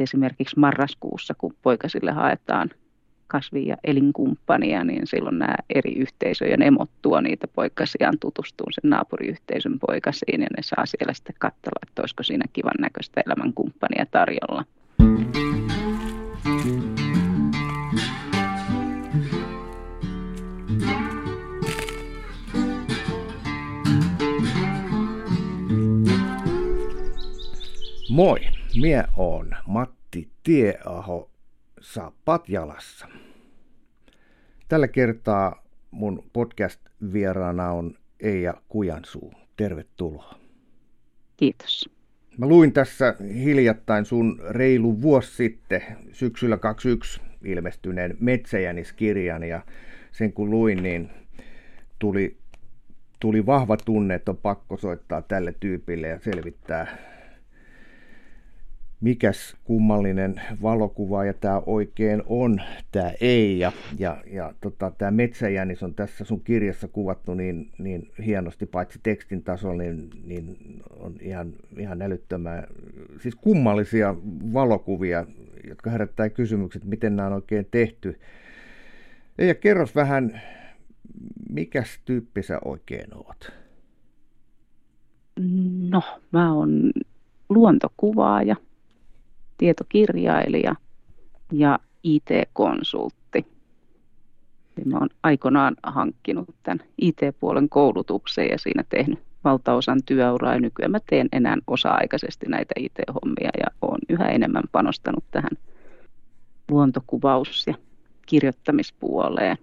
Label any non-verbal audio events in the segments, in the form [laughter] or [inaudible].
esimerkiksi marraskuussa, kun poikasille haetaan kasvi- ja elinkumppania, niin silloin nämä eri yhteisöjen emot tuo niitä poikasiaan tutustuun sen naapuriyhteisön poikasiin ja ne saa siellä sitten katsella, että olisiko siinä kivan näköistä elämänkumppania tarjolla. Moi, mie on Matti Tieaho Saappaat jalassa. Tällä kertaa mun podcast-vieraana on Eija Kujansuu. Tervetuloa. Kiitos. Mä luin tässä hiljattain sun reilu vuosi sitten, syksyllä 21 ilmestyneen Metsäjäniskirjan ja sen kun luin, niin tuli, tuli vahva tunne, että on pakko soittaa tälle tyypille ja selvittää mikäs kummallinen valokuva ja tämä oikein on, tämä ei. Ja, ja, ja tota, tämä metsäjänis on tässä sun kirjassa kuvattu niin, niin hienosti, paitsi tekstin tasolla, niin, niin on ihan, ihan älyttömän, siis kummallisia valokuvia, jotka herättää kysymykset, miten nämä on oikein tehty. Ja kerros vähän, mikäs tyyppi sä oikein oot? No, mä oon luontokuvaaja – tietokirjailija ja IT-konsultti. mä olen aikoinaan hankkinut tämän IT-puolen koulutuksen ja siinä tehnyt valtaosan työuraa ja nykyään mä teen enää osa-aikaisesti näitä IT-hommia ja olen yhä enemmän panostanut tähän luontokuvaus- ja kirjoittamispuoleen.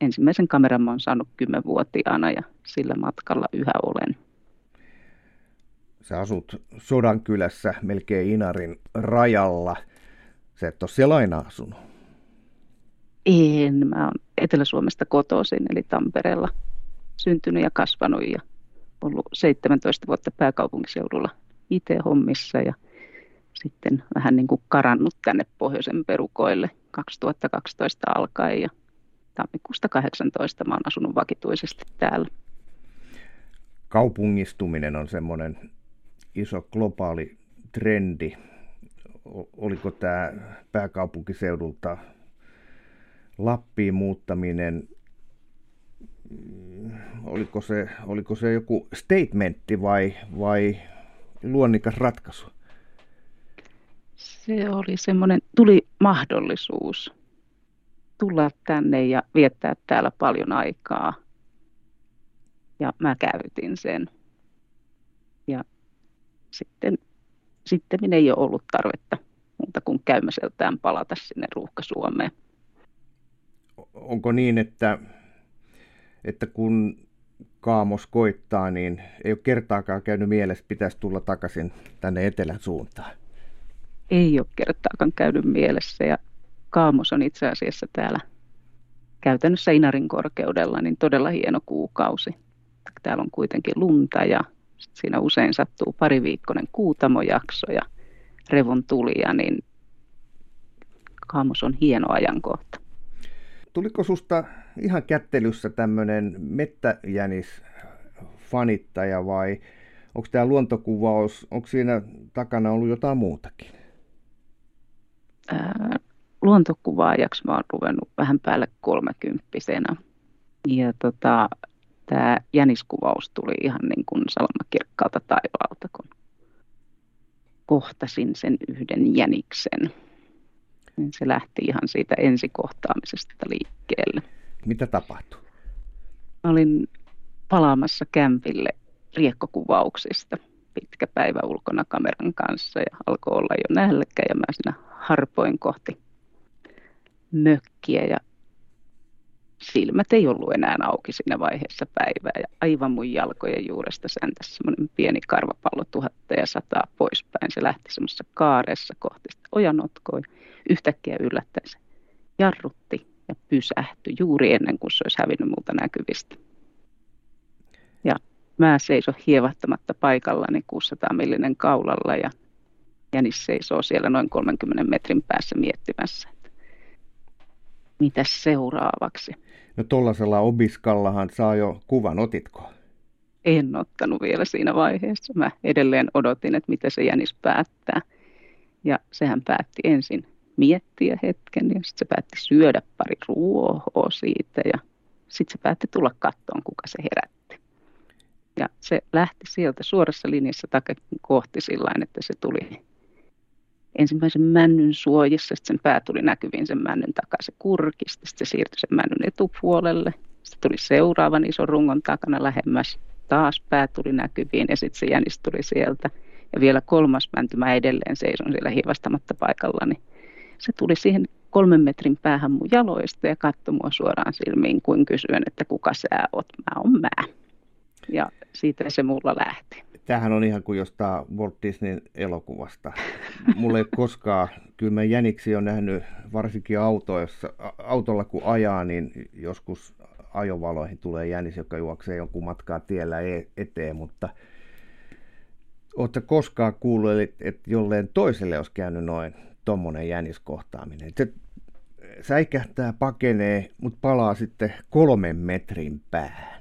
Ensimmäisen kameran mä olen saanut kymmenvuotiaana ja sillä matkalla yhä olen. Sä asut Sodankylässä, melkein Inarin rajalla. Sä et ole siellä aina asunut. En, mä oon Etelä-Suomesta kotoisin, eli Tampereella syntynyt ja kasvanut ja ollut 17 vuotta pääkaupunkiseudulla IT-hommissa ja sitten vähän niin kuin karannut tänne pohjoisen perukoille 2012 alkaen ja tammikuusta 18 mä oon asunut vakituisesti täällä. Kaupungistuminen on semmoinen iso globaali trendi. Oliko tämä pääkaupunkiseudulta Lappiin muuttaminen, mm, oliko se, oliko se joku statementti vai, vai luonnikas ratkaisu? Se oli semmoinen, tuli mahdollisuus tulla tänne ja viettää täällä paljon aikaa. Ja mä käytin sen. Ja sitten, sitten ei ole ollut tarvetta muuta kuin käymäseltään palata sinne ruuhka-Suomeen. Onko niin, että, että kun kaamos koittaa, niin ei ole kertaakaan käynyt mielessä, pitäisi tulla takaisin tänne etelän suuntaan? Ei ole kertaakaan käynyt mielessä ja kaamos on itse asiassa täällä käytännössä Inarin korkeudella niin todella hieno kuukausi. Täällä on kuitenkin lunta ja siinä usein sattuu pariviikkoinen kuutamojakso ja revon tulia, niin Kaamus on hieno ajankohta. Tuliko susta ihan kättelyssä tämmöinen mettäjänis fanittaja vai onko tämä luontokuvaus, onko siinä takana ollut jotain muutakin? Ää, luontokuvaajaksi mä oon ruvennut vähän päälle kolmekymppisenä. Ja tota, tämä jäniskuvaus tuli ihan niin kuin salamakirkkaalta taivaalta, kun kohtasin sen yhden jäniksen. Niin se lähti ihan siitä ensikohtaamisesta liikkeelle. Mitä tapahtui? Mä olin palaamassa kämpille riekkokuvauksista. Pitkä päivä ulkona kameran kanssa ja alkoi olla jo nälkä ja mä siinä harpoin kohti mökkiä ja silmät ei ollut enää auki siinä vaiheessa päivää ja aivan mun jalkojen juuresta säntäsi semmoinen pieni karvapallo tuhatta ja sataa poispäin. Se lähti semmoisessa kaaressa kohti sitä ojanotkoa. Yhtäkkiä yllättäen se jarrutti ja pysähtyi juuri ennen kuin se olisi hävinnyt multa näkyvistä. Ja mä seison hievahtamatta paikallani 600 millinen kaulalla ja Jänis seisoo siellä noin 30 metrin päässä miettimässä, mitä seuraavaksi. No tuollaisella obiskallahan saa jo kuvan, otitko? En ottanut vielä siinä vaiheessa. Mä edelleen odotin, että mitä se jänis päättää. Ja sehän päätti ensin miettiä hetken ja sitten se päätti syödä pari ruohoa siitä ja sitten se päätti tulla kattoon, kuka se herätti. Ja se lähti sieltä suorassa linjassa takaisin kohti sillä että se tuli ensimmäisen männyn suojissa, sitten sen pää tuli näkyviin sen männyn takaa, se kurkisti, sitten se siirtyi sen männyn etupuolelle, sitten tuli seuraavan ison rungon takana lähemmäs, taas pää tuli näkyviin ja sitten se jänis tuli sieltä. Ja vielä kolmas mänty, mä edelleen seison siellä hivastamatta paikallani. Se tuli siihen kolmen metrin päähän mun jaloista ja katsoi mua suoraan silmiin, kuin kysyen, että kuka sä oot, mä oon mä. Ja siitä se mulla lähti. Tämähän on ihan kuin jostain Walt Disneyn elokuvasta. Mulla ei koskaan, kyllä mä jäniksi on nähnyt varsinkin autoissa, autolla kun ajaa, niin joskus ajovaloihin tulee jänis, joka juoksee jonkun matkaa tiellä e-, eteen, mutta Oletko koskaan kuullut, että jolleen toiselle olisi käynyt noin tuommoinen jäniskohtaaminen? Se säikähtää, pakenee, mutta palaa sitten kolmen metrin päähän.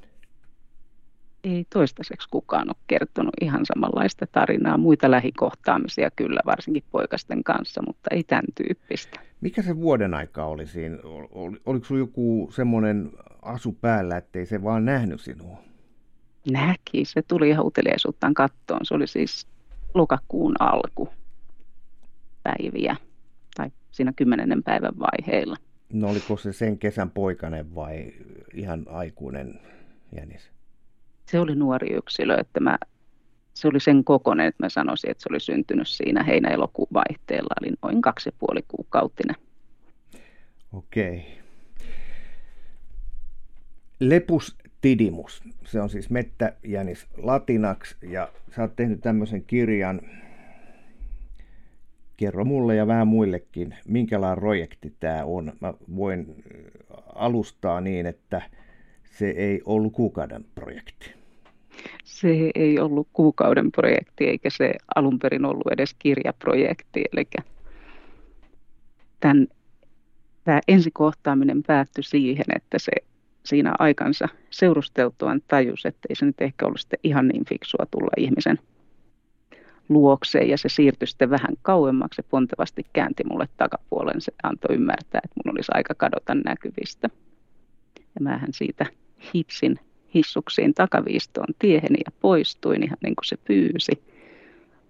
Ei toistaiseksi kukaan ole kertonut ihan samanlaista tarinaa. Muita lähikohtaamisia kyllä, varsinkin poikasten kanssa, mutta ei tämän tyyppistä. Mikä se vuoden aika oli siinä? Oliko sinulla joku semmoinen asu päällä, ettei se vaan nähnyt sinua? Näki, se tuli ihan uteliaisuuttaan kattoon. Se oli siis lokakuun alku päiviä tai siinä kymmenennen päivän vaiheilla. No oliko se sen kesän poikainen vai ihan aikuinen jänis? Se oli nuori yksilö, että mä, se oli sen kokoinen, että mä sanoisin, että se oli syntynyt siinä heinä-elokuun vaihteella, eli noin kaksi ja puoli kuukautinen. Okei. Lepus tidimus, se on siis mettäjänis latinaksi, ja sä oot tehnyt tämmöisen kirjan, kerro mulle ja vähän muillekin, minkälainen projekti tämä on. Mä voin alustaa niin, että se ei ollut kuukauden projekti. Se ei ollut kuukauden projekti, eikä se alun perin ollut edes kirjaprojekti. Eli tämän, tämä ensikohtaaminen päättyi siihen, että se siinä aikansa seurusteltuaan tajus, että ei se nyt ehkä ollut sitten ihan niin fiksua tulla ihmisen luokseen ja se siirtyi sitten vähän kauemmaksi pontevasti käänti mulle takapuolen. Se antoi ymmärtää, että mun olisi aika kadota näkyvistä. Ja mähän siitä hipsin hissuksiin takaviistoon tieheni ja poistuin ihan niin kuin se pyysi.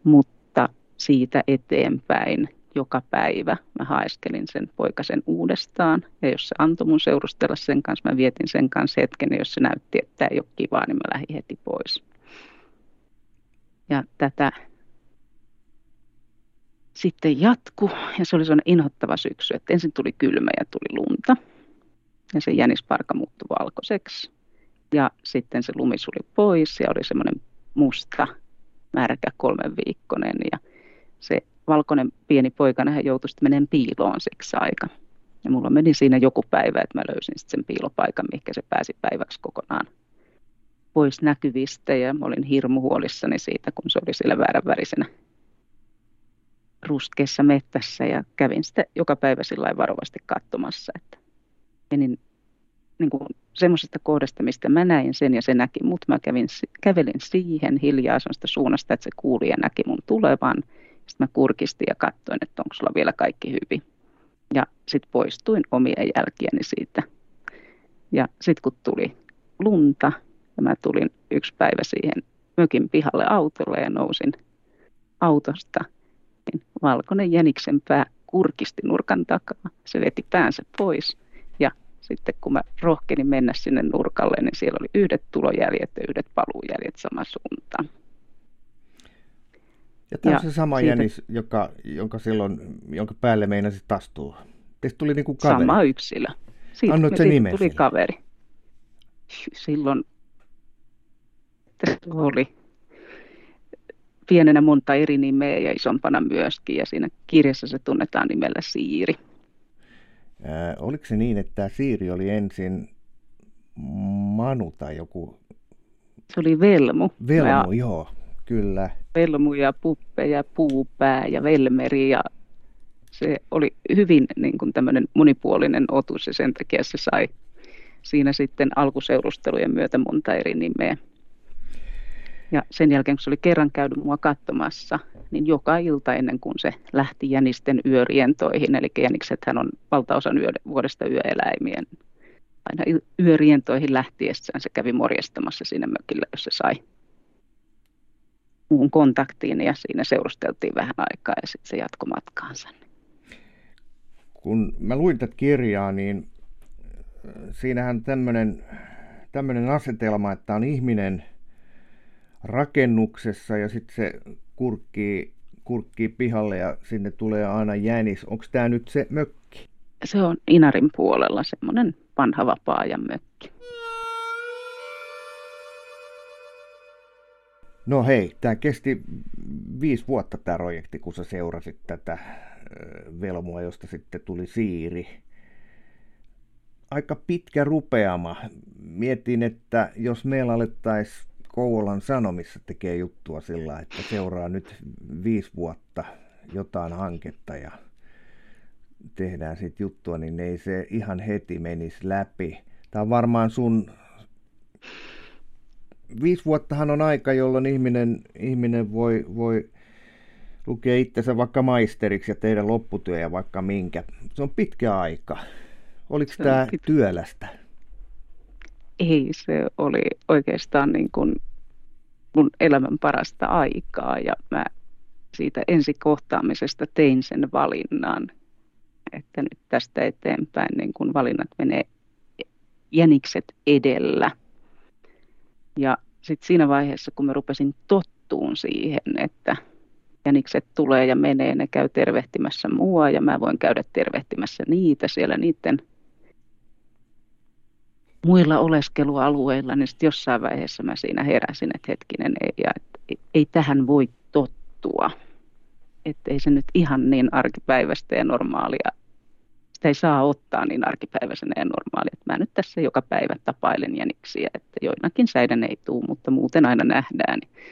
Mutta siitä eteenpäin joka päivä mä haeskelin sen poikasen uudestaan. Ja jos se antoi mun seurustella sen kanssa, mä vietin sen kanssa hetken. Jos se näytti, että tämä ei ole kivaa, niin mä lähdin heti pois. Ja tätä sitten jatku ja se oli sellainen inhottava syksy, että ensin tuli kylmä ja tuli lunta ja se jänisparka muuttui valkoiseksi ja sitten se lumi suli pois ja oli semmoinen musta, märkä kolmen viikkonen ja se valkoinen pieni poikana hän joutui sitten menemään piiloon siksi aika. Ja mulla meni siinä joku päivä, että mä löysin sitten sen piilopaikan, mikä se pääsi päiväksi kokonaan pois näkyvistä. Ja mä olin hirmu huolissani siitä, kun se oli siellä väärän värisenä ruskeassa mettässä. Ja kävin sitä joka päivä sillä varovasti katsomassa, että menin niin kuin semmoisesta kohdasta, mistä mä näin sen ja se näki mut. Mä kävin, kävelin siihen hiljaa semmoista suunnasta, että se kuuli ja näki mun tulevan. Sitten mä kurkistin ja katsoin, että onko sulla vielä kaikki hyvin. Ja sitten poistuin omien jälkieni siitä. Ja sitten kun tuli lunta ja mä tulin yksi päivä siihen mökin pihalle autolle ja nousin autosta – niin valkoinen jäniksen pää kurkisti nurkan takaa. Se veti päänsä pois sitten kun mä rohkenin mennä sinne nurkalle, niin siellä oli yhdet tulojäljet ja yhdet paluujäljet sama suuntaan. Ja tämä on se sama siitä... jänis, joka, jonka silloin, jonka päälle meinasit astua. Teistä tuli niin kuin kaveri. Sama yksilö. Siitä, Annoit se nimen tuli sille. kaveri. Silloin [laughs] oli pienenä monta eri nimeä ja isompana myöskin, ja siinä kirjassa se tunnetaan nimellä Siiri. Ää, oliko se niin, että tämä Siiri oli ensin Manu tai joku? Se oli Velmu. Velmu, ja joo, kyllä. Velmu ja Puppe ja Puupää ja Velmeri ja se oli hyvin niin kuin tämmöinen monipuolinen otus ja sen takia se sai siinä sitten alkuseurustelujen myötä monta eri nimeä. Ja sen jälkeen, kun se oli kerran käynyt mua katsomassa, niin joka ilta ennen kuin se lähti jänisten yörientoihin, eli jäniksethän on valtaosan yö, vuodesta yöeläimiä, aina yörientoihin lähtiessään se kävi morjestamassa siinä mökillä, jos se sai muun kontaktiin ja siinä seurusteltiin vähän aikaa ja sitten se jatkoi matkaansa. Kun mä luin tätä kirjaa, niin äh, siinähän tämmöinen asetelma, että on ihminen rakennuksessa ja sitten se kurkkii, kurkkii pihalle ja sinne tulee aina jänis. Onko tämä nyt se mökki? Se on Inarin puolella semmoinen vanha vapaa-ajan mökki. No hei, tämä kesti viisi vuotta tämä projekti, kun sä seurasit tätä velmoa, josta sitten tuli siiri. Aika pitkä rupeama. Mietin, että jos meillä alettaisiin Kouvolan Sanomissa tekee juttua sillä, että seuraa nyt viisi vuotta jotain hanketta ja tehdään sitten juttua, niin ei se ihan heti menisi läpi. Tämä on varmaan sun... Viisi vuottahan on aika, jolloin ihminen, ihminen voi, voi lukea itsensä vaikka maisteriksi ja tehdä lopputyö ja vaikka minkä. Se on pitkä aika. Oliko tämä pit... työlästä? Ei, se oli oikeastaan niin kuin mun elämän parasta aikaa ja mä siitä ensikohtaamisesta tein sen valinnan, että nyt tästä eteenpäin niin kun valinnat menee jänikset edellä. Ja sitten siinä vaiheessa, kun mä rupesin tottuun siihen, että jänikset tulee ja menee, ne käy tervehtimässä mua ja mä voin käydä tervehtimässä niitä siellä niiden muilla oleskelualueilla, niin sitten jossain vaiheessa mä siinä heräsin, että hetkinen, ei, ja, et, ei tähän voi tottua. Että ei se nyt ihan niin arkipäiväistä ja normaalia, sitä ei saa ottaa niin arkipäiväisenä ja normaalia. Että mä nyt tässä joka päivä tapailen jäniksiä, että joinakin säiden ei tule, mutta muuten aina nähdään. Niin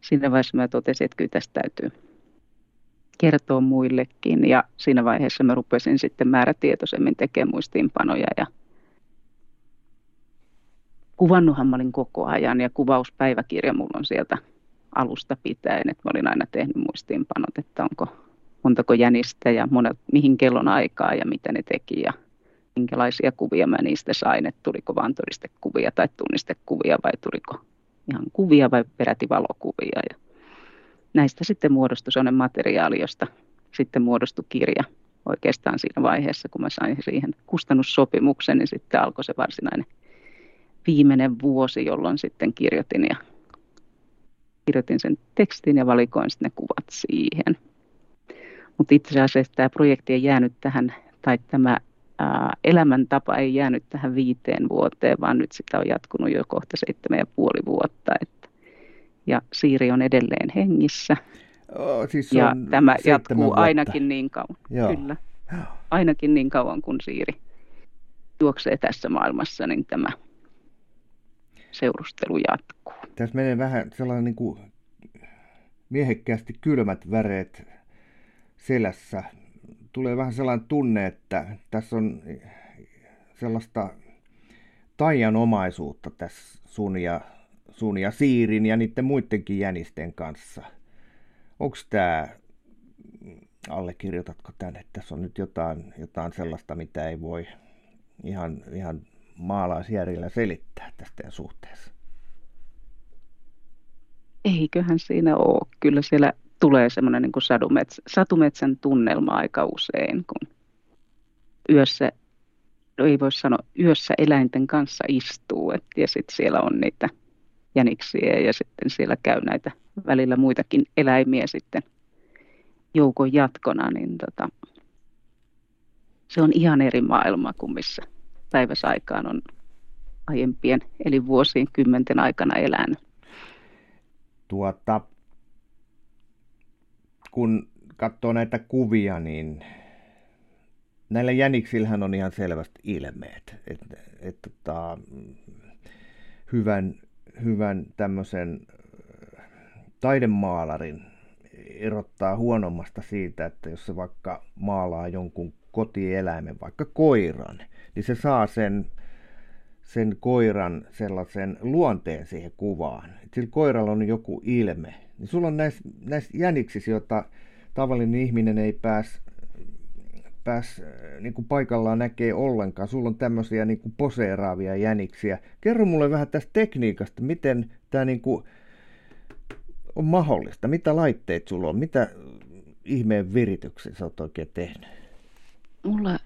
siinä vaiheessa mä totesin, että kyllä tästä täytyy kertoa muillekin. Ja siinä vaiheessa mä rupesin sitten määrätietoisemmin tekemään muistiinpanoja ja kuvannuthan mä olin koko ajan ja kuvauspäiväkirja mulla on sieltä alusta pitäen, että mä olin aina tehnyt muistiinpanot, että onko montako jänistä ja monet, mihin kellon aikaa ja mitä ne teki ja minkälaisia kuvia mä niistä sain, että tuliko vain todistekuvia tai tunnistekuvia vai tuliko ihan kuvia vai peräti valokuvia. Ja näistä sitten muodostui sellainen materiaali, josta sitten muodostui kirja oikeastaan siinä vaiheessa, kun mä sain siihen kustannussopimuksen, niin sitten alkoi se varsinainen viimeinen vuosi, jolloin sitten kirjoitin ja kirjoitin sen tekstin ja valikoin sitten ne kuvat siihen. Mutta itse asiassa tämä projekti ei jäänyt tähän, tai tämä ää, elämäntapa ei jäänyt tähän viiteen vuoteen, vaan nyt sitä on jatkunut jo kohta seitsemän ja puoli vuotta. Että, ja Siiri on edelleen hengissä. Oh, siis ja tämä jatkuu vuotta. ainakin niin kauan. Joo. Kyllä. Ainakin niin kauan kuin Siiri juoksee tässä maailmassa, niin tämä seurustelu jatkuu. Tässä menee vähän sellainen niin kuin miehekkäästi kylmät väreet selässä. Tulee vähän sellainen tunne, että tässä on sellaista taianomaisuutta tässä sun ja, sun ja Siirin ja niiden muidenkin jänisten kanssa. Onko tämä, allekirjoitatko tämän, että tässä on nyt jotain, jotain sellaista, mitä ei voi ihan, ihan maalaisjärjellä selittää tästä suhteessa? Eiköhän siinä ole. Kyllä siellä tulee semmoinen niin satumetsä, satumetsän tunnelma aika usein, kun yössä, no ei voi sanoa, yössä eläinten kanssa istuu. Et, ja sitten siellä on niitä jäniksiä ja sitten siellä käy näitä välillä muitakin eläimiä sitten joukon jatkona, niin tota, se on ihan eri maailma kuin missä päiväsaikaan on aiempien eli vuosien kymmenten aikana elänyt. Tuota, kun katsoo näitä kuvia, niin näillä jäniksillähän on ihan selvästi ilmeet. Et, et, tota, hyvän, hyvän tämmöisen taidemaalarin erottaa huonommasta siitä, että jos se vaikka maalaa jonkun kotieläimen, vaikka koiran, niin se saa sen, sen koiran sellaisen luonteen siihen kuvaan. Et sillä koiralla on joku ilme. Niin sulla on näissä, näissä jäniksissä, joita tavallinen ihminen ei pääs, pääs äh, niin kuin paikallaan näkee ollenkaan. Sulla on tämmöisiä niin kuin poseeraavia jäniksiä. Kerro mulle vähän tästä tekniikasta, miten tämä niin kuin on mahdollista. Mitä laitteet sulla on? Mitä ihmeen virityksen sä oot oikein tehnyt? Mulla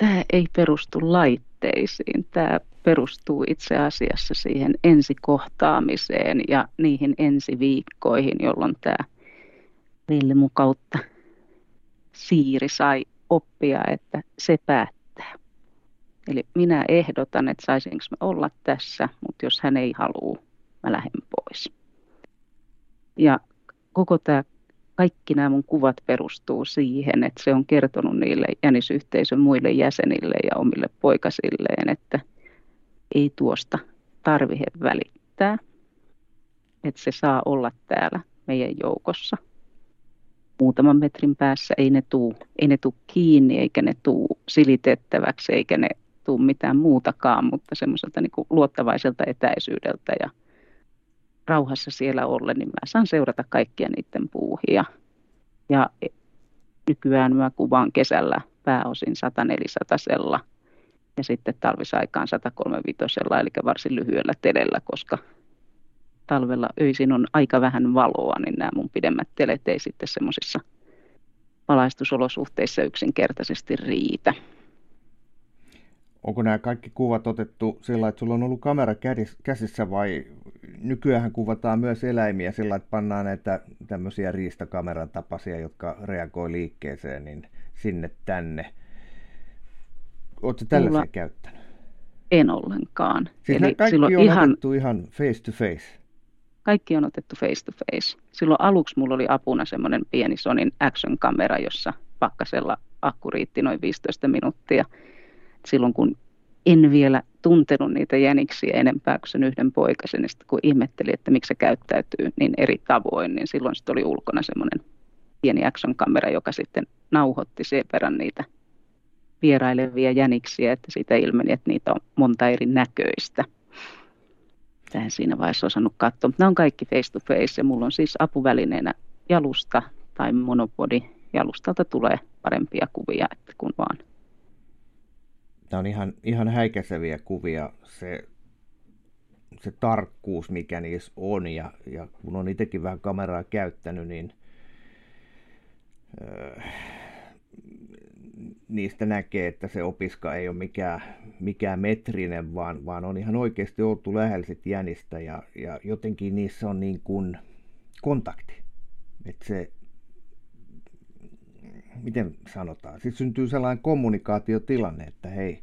tämä ei perustu laitteisiin. Tämä perustuu itse asiassa siihen ensikohtaamiseen ja niihin ensiviikkoihin, jolloin tämä Velmu kautta Siiri sai oppia, että se päättää. Eli minä ehdotan, että saisinko me olla tässä, mutta jos hän ei halua, mä lähden pois. Ja koko tämä kaikki nämä mun kuvat perustuu siihen, että se on kertonut niille jänisyhteisön muille jäsenille ja omille poikasilleen, että ei tuosta tarvihe välittää, että se saa olla täällä meidän joukossa. Muutaman metrin päässä ei ne tuu, ei ne tuu kiinni eikä ne tuu silitettäväksi eikä ne tuu mitään muutakaan, mutta semmoiselta niin luottavaiselta etäisyydeltä ja rauhassa siellä ollen, niin mä saan seurata kaikkia niiden puuhia. Ja nykyään mä kuvaan kesällä pääosin 104 ja sitten talvisaikaan 135 eli varsin lyhyellä telellä, koska talvella öisin on aika vähän valoa, niin nämä mun pidemmät telet ei sitten semmoisissa valaistusolosuhteissa yksinkertaisesti riitä. Onko nämä kaikki kuvat otettu sillä, että sulla on ollut kamera käsissä vai nykyään kuvataan myös eläimiä sillä, että pannaan näitä tämmöisiä riistakameran tapaisia, jotka reagoi liikkeeseen, niin sinne tänne. Oletko tällaisia Mulla käyttänyt? En ollenkaan. Siis Eli kaikki on ihan... otettu ihan face to face? Kaikki on otettu face to face. Silloin aluksi mulla oli apuna semmoinen pieni Sonin action-kamera, jossa pakkasella akku riitti noin 15 minuuttia. Silloin kun en vielä tuntenut niitä jäniksiä enempää kuin sen yhden poikasen, niin kun ihmetteli, että miksi se käyttäytyy niin eri tavoin, niin silloin sitten oli ulkona semmoinen pieni action-kamera, joka sitten nauhoitti sen verran niitä vierailevia jäniksiä, että siitä ilmeni, että niitä on monta eri näköistä. Tähän siinä vaiheessa osannut katsoa. Mutta nämä on kaikki face to face ja mulla on siis apuvälineenä jalusta tai monopodi. Jalustalta tulee parempia kuvia että kun vaan Tämä on ihan, ihan häikäiseviä kuvia se, se tarkkuus, mikä niissä on. Ja, ja kun on itsekin vähän kameraa käyttänyt, niin äh, niistä näkee, että se opiska ei ole mikään, mikään metrinen, vaan, vaan on ihan oikeasti oltu lähellä jänistä ja, ja jotenkin niissä on niin kuin kontakti. Että se, miten sanotaan, sitten syntyy sellainen kommunikaatiotilanne, että hei,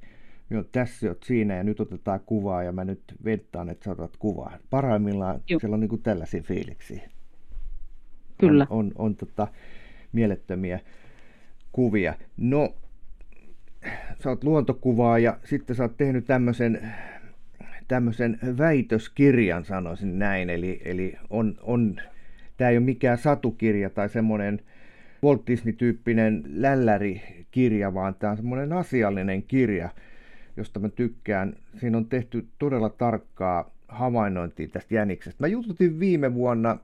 jo tässä oot siinä ja nyt otetaan kuvaa ja mä nyt vettaan, että sä otat kuvaa. Parhaimmillaan Juh. siellä on niin kuin tällaisia fiiliksiä. Kyllä. On, on, on tota, mielettömiä kuvia. No, sä oot luontokuvaa ja sitten sä oot tehnyt tämmöisen tämmöisen väitöskirjan, sanoisin näin. Eli, eli on, on, tämä ei ole mikään satukirja tai semmoinen Walt Disney-tyyppinen lällärikirja, vaan tämä on semmoinen asiallinen kirja, josta mä tykkään. Siinä on tehty todella tarkkaa havainnointia tästä jäniksestä. Mä jututin viime vuonna,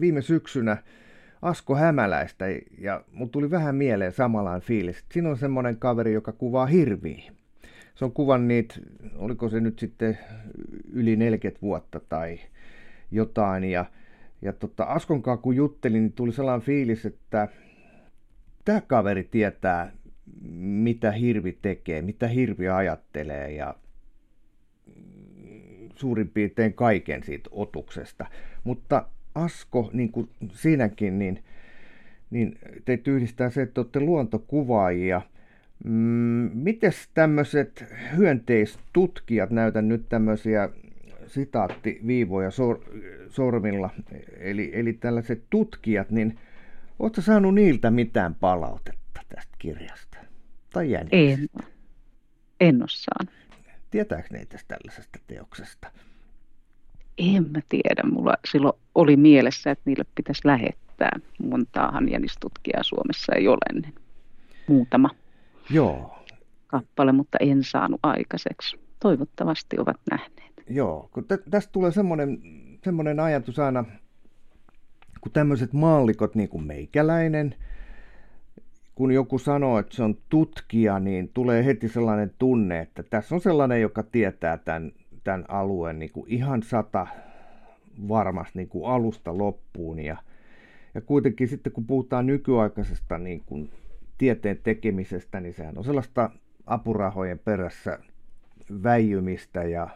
viime syksynä Asko Hämäläistä ja mut tuli vähän mieleen samallaan fiilis. Siinä on semmoinen kaveri, joka kuvaa hirviä. Se on kuvan niitä, oliko se nyt sitten yli 40 vuotta tai jotain. Ja, ja tota, Askon kanssa kun juttelin, niin tuli sellainen fiilis, että tämä kaveri tietää, mitä hirvi tekee, mitä hirvi ajattelee ja suurin piirtein kaiken siitä otuksesta. Mutta Asko, niin kuin sinäkin, niin, niin teitä yhdistää se, että olette luontokuvaajia. Mm, mites tämmöiset hyönteistutkijat, näytän nyt tämmöisiä sitaattiviivoja sor, sormilla, eli, eli tällaiset tutkijat, niin oletko saanut niiltä mitään palautetta tästä kirjasta? Tai En, en ole saanut. Tietääkö ne tästä tällaisesta teoksesta? En mä tiedä. Mulla silloin oli mielessä, että niille pitäisi lähettää. Montaahan jännistutkijaa Suomessa ei ole, niin muutama Joo. kappale, mutta en saanut aikaiseksi. toivottavasti ovat nähneet. Joo, kun tä- tästä tulee semmoinen, semmoinen ajatus aina, kun tämmöiset maallikot niin kuin meikäläinen, kun joku sanoo, että se on tutkija, niin tulee heti sellainen tunne, että tässä on sellainen, joka tietää tämän, tämän alueen niin kuin ihan sata varmasti niin kuin alusta loppuun. Ja, ja kuitenkin sitten kun puhutaan nykyaikaisesta niin kuin tieteen tekemisestä, niin sehän on sellaista apurahojen perässä väijymistä ja,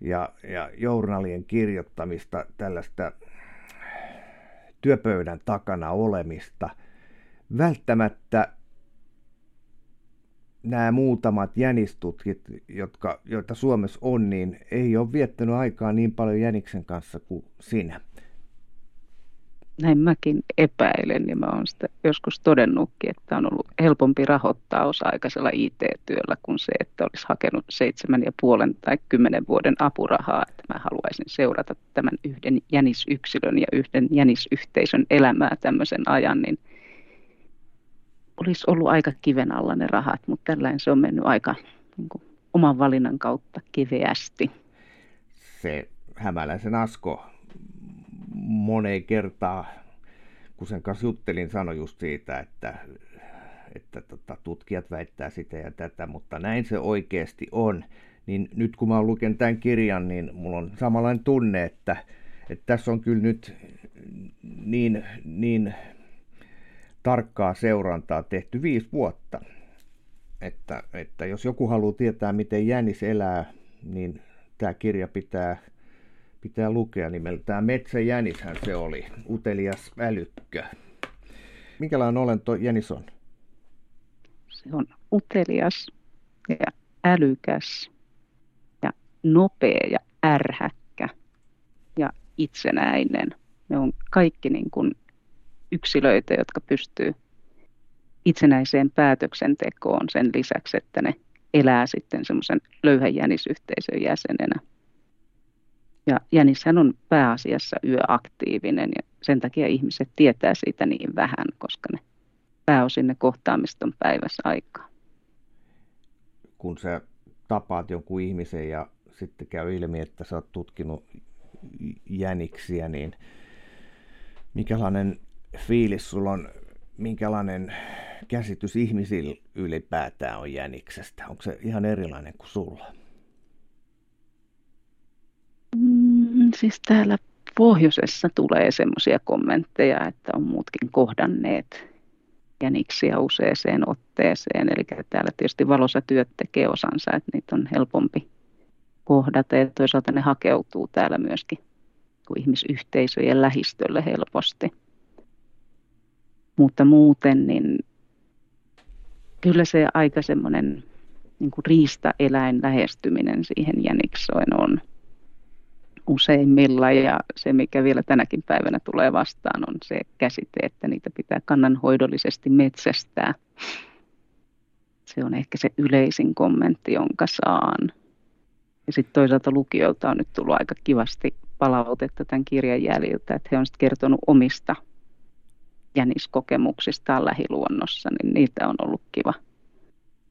ja, ja journalien kirjoittamista, tällaista työpöydän takana olemista. Välttämättä nämä muutamat jänistutkit, jotka, joita Suomessa on, niin ei ole viettänyt aikaa niin paljon jäniksen kanssa kuin sinä näin mäkin epäilen ja mä oon sitä joskus todennutkin, että on ollut helpompi rahoittaa osa-aikaisella IT-työllä kuin se, että olisi hakenut seitsemän ja puolen tai kymmenen vuoden apurahaa, että mä haluaisin seurata tämän yhden jänisyksilön ja yhden jänisyhteisön elämää tämmöisen ajan, niin olisi ollut aika kiven alla ne rahat, mutta tällainen se on mennyt aika niin kuin, oman valinnan kautta keveästi. Se Hämäläisen Asko moneen kertaa, kun sen kanssa juttelin, sanoi just siitä, että, että tota, tutkijat väittää sitä ja tätä, mutta näin se oikeasti on. Niin nyt kun mä oon lukenut tämän kirjan, niin mulla on samanlainen tunne, että, että tässä on kyllä nyt niin, niin tarkkaa seurantaa tehty viisi vuotta. Että, että jos joku haluaa tietää, miten jänis elää, niin tämä kirja pitää pitää lukea nimeltään Metsäjänishän se oli, utelias älykkö. Minkälainen olento jänis on? Se on utelias ja älykäs ja nopea ja ärhäkkä ja itsenäinen. Ne on kaikki niin kuin yksilöitä, jotka pystyy itsenäiseen päätöksentekoon sen lisäksi, että ne elää sitten semmoisen löyhän jänisyhteisön jäsenenä. Ja jänishän on pääasiassa yöaktiivinen ja sen takia ihmiset tietää siitä niin vähän, koska ne pääosin ne kohtaamista on päivässä aikaa. Kun sä tapaat jonkun ihmisen ja sitten käy ilmi, että sä oot tutkinut jäniksiä, niin minkälainen fiilis sulla on, minkälainen käsitys ihmisillä ylipäätään on jäniksestä? Onko se ihan erilainen kuin sulla? Siis täällä pohjoisessa tulee semmoisia kommentteja, että on muutkin kohdanneet jäniksiä useeseen otteeseen. Eli täällä tietysti valosatyöt tekee osansa, että niitä on helpompi kohdata ja toisaalta ne hakeutuu täällä myöskin kuin ihmisyhteisöjen lähistölle helposti. Mutta muuten niin kyllä se aika semmoinen niin riistaeläin lähestyminen siihen jäniksoin on useimmilla ja se, mikä vielä tänäkin päivänä tulee vastaan, on se käsite, että niitä pitää kannanhoidollisesti metsästää. Se on ehkä se yleisin kommentti, jonka saan. Ja sitten toisaalta lukijoilta on nyt tullut aika kivasti palautetta tämän kirjan jäljiltä, että he on sitten kertonut omista jäniskokemuksistaan lähiluonnossa, niin niitä on ollut kiva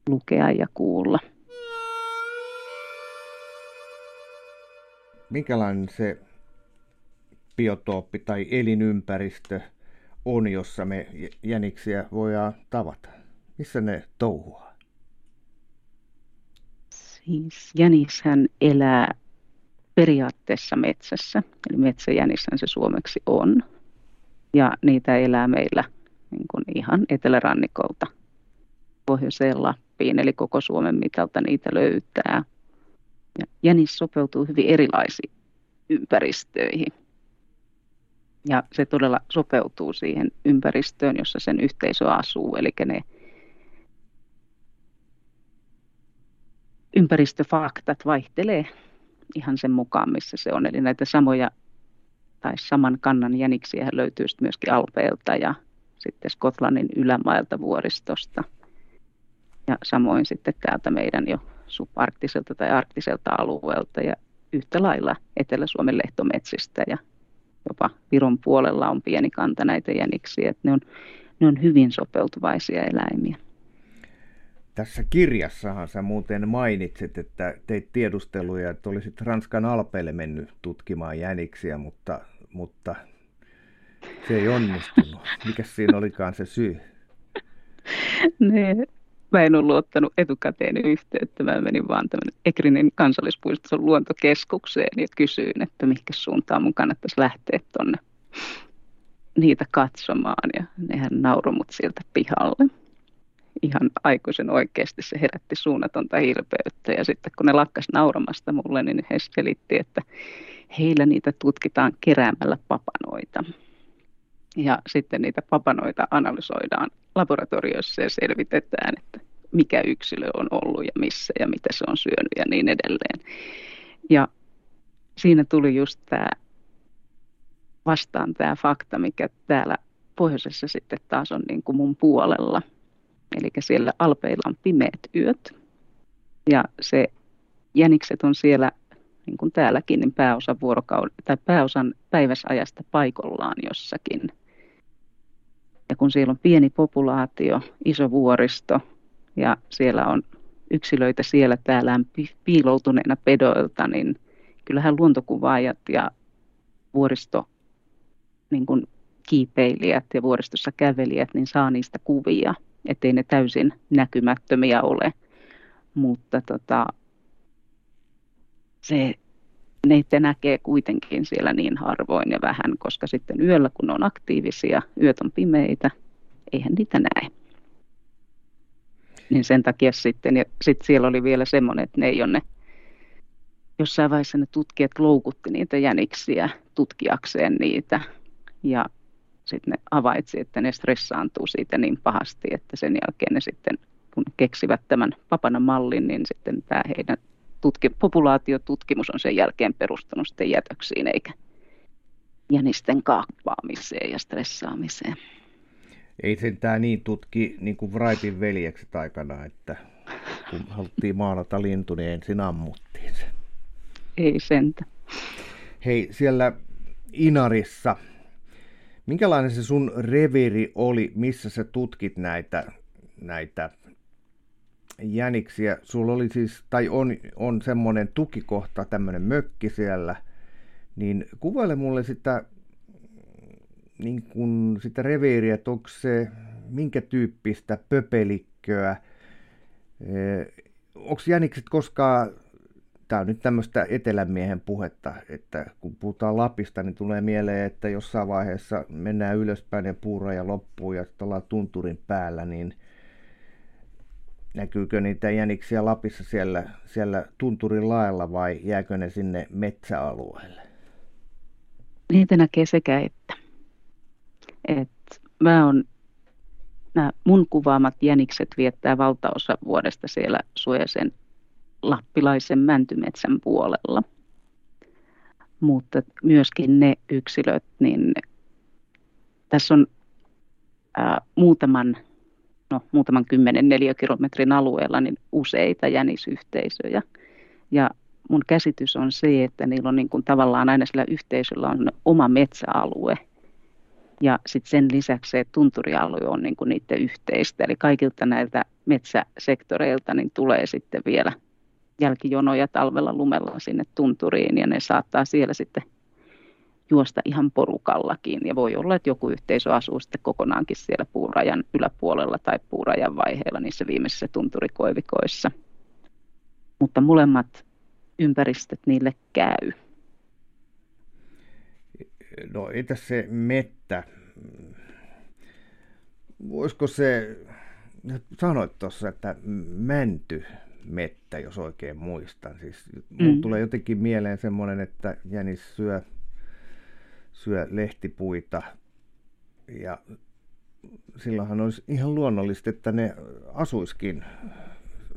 lukea ja kuulla. Minkälainen se biotooppi tai elinympäristö on, jossa me jäniksiä voidaan tavata? Missä ne touhuaa? Siis jänishän elää periaatteessa metsässä, eli metsäjänishän se suomeksi on. Ja niitä elää meillä niin kuin ihan etelärannikolta pohjoiseen Lappiin, eli koko Suomen mitalta niitä löytää – ja jänis sopeutuu hyvin erilaisiin ympäristöihin. Ja se todella sopeutuu siihen ympäristöön, jossa sen yhteisö asuu. Eli ne ympäristöfaktat vaihtelee ihan sen mukaan, missä se on. Eli näitä samoja tai saman kannan jäniksiä löytyy myöskin Alpeilta ja sitten Skotlannin ylämailta vuoristosta. Ja samoin sitten täältä meidän jo subarktiselta tai arktiselta alueelta ja yhtä lailla Etelä-Suomen lehtometsistä ja jopa Viron puolella on pieni kanta näitä jäniksiä. Että ne, on, ne on hyvin sopeutuvaisia eläimiä. Tässä kirjassahan sä muuten mainitsit, että teit tiedusteluja, että olisit Ranskan alpeille mennyt tutkimaan jäniksiä, mutta, mutta se ei onnistunut. Mikä siinä olikaan se syy? [laughs] Ne, mä en ollut ottanut etukäteen yhteyttä. Mä menin vaan tämän Ekrinin kansallispuiston luontokeskukseen ja kysyin, että mihinkä suuntaan mun kannattaisi lähteä tonne niitä katsomaan. Ja nehän nauroi mut sieltä pihalle. Ihan aikuisen oikeasti se herätti suunnatonta hilpeyttä. Ja sitten kun ne lakkas nauramasta mulle, niin he selitti, että heillä niitä tutkitaan keräämällä papanoita. Ja sitten niitä papanoita analysoidaan laboratoriossa ja selvitetään, että mikä yksilö on ollut ja missä ja mitä se on syönyt ja niin edelleen. Ja siinä tuli just tämä vastaan tämä fakta, mikä täällä pohjoisessa sitten taas on niin kuin mun puolella. Eli siellä alpeilla on pimeät yöt ja se jänikset on siellä niin kuin täälläkin, niin pääosan, vuorokauden, tai pääosan päiväsajasta paikollaan jossakin – ja kun siellä on pieni populaatio, iso vuoristo ja siellä on yksilöitä siellä täällä piiloutuneena pedoilta, niin kyllähän luontokuvaajat ja vuoristo niin kuin kiipeilijät ja vuoristossa kävelijät niin saa niistä kuvia, ettei ne täysin näkymättömiä ole. Mutta tota, se neitä näkee kuitenkin siellä niin harvoin ja vähän, koska sitten yöllä kun on aktiivisia, yöt on pimeitä, eihän niitä näe. Niin sen takia sitten, ja sitten siellä oli vielä semmoinen, että ne ei ole ne, jossain vaiheessa ne tutkijat loukutti niitä jäniksiä tutkiakseen niitä. Ja sitten ne havaitsi, että ne stressaantuu siitä niin pahasti, että sen jälkeen ne sitten, kun keksivät tämän papana mallin, niin sitten tämä heidän tutki, populaatiotutkimus on sen jälkeen perustunut sitten jätöksiin eikä jänisten kaappaamiseen ja stressaamiseen. Ei sentään niin tutki niin kuin Wrightin veljekset aikana, että kun haluttiin maalata lintu, niin ensin ammuttiin se. Ei sentä. Hei, siellä Inarissa, minkälainen se sun reviri oli, missä sä tutkit näitä, näitä jäniksiä. Sulla oli siis, tai on, on semmoinen tukikohta, tämmöinen mökki siellä, niin kuvaile mulle sitä, niin kuin sitä reviiriä, että onko se minkä tyyppistä pöpelikköä, onko jänikset koskaan, tämä on nyt tämmöistä etelämiehen puhetta, että kun puhutaan Lapista, niin tulee mieleen, että jossain vaiheessa mennään ylöspäin ja puuraja loppuu ja sitten ollaan tunturin päällä, niin – näkyykö niitä jäniksiä Lapissa siellä, siellä tunturin laella vai jääkö ne sinne metsäalueelle? Niitä näkee sekä että. Et mä on, nämä mun kuvaamat jänikset viettää valtaosa vuodesta siellä suojaisen lappilaisen mäntymetsän puolella. Mutta myöskin ne yksilöt, niin tässä on ää, muutaman no, muutaman kymmenen neliökilometrin alueella niin useita jänisyhteisöjä. Ja mun käsitys on se, että niillä on niin kuin tavallaan aina sillä yhteisöllä on oma metsäalue. Ja sitten sen lisäksi se tunturialue on niin kuin niiden yhteistä. Eli kaikilta näiltä metsäsektoreilta niin tulee sitten vielä jälkijonoja talvella lumella sinne tunturiin ja ne saattaa siellä sitten juosta ihan porukallakin. Ja voi olla, että joku yhteisö asuu sitten kokonaankin siellä puurajan yläpuolella tai puurajan vaiheella niissä viimeisissä tunturikoivikoissa. Mutta molemmat ympäristöt niille käy. No entäs se mettä? Voisiko se, sanoit tuossa, että mänty mettä, jos oikein muistan. Siis, mm. tulee jotenkin mieleen semmoinen, että jänis syö syö lehtipuita. Ja silloinhan olisi ihan luonnollista, että ne asuiskin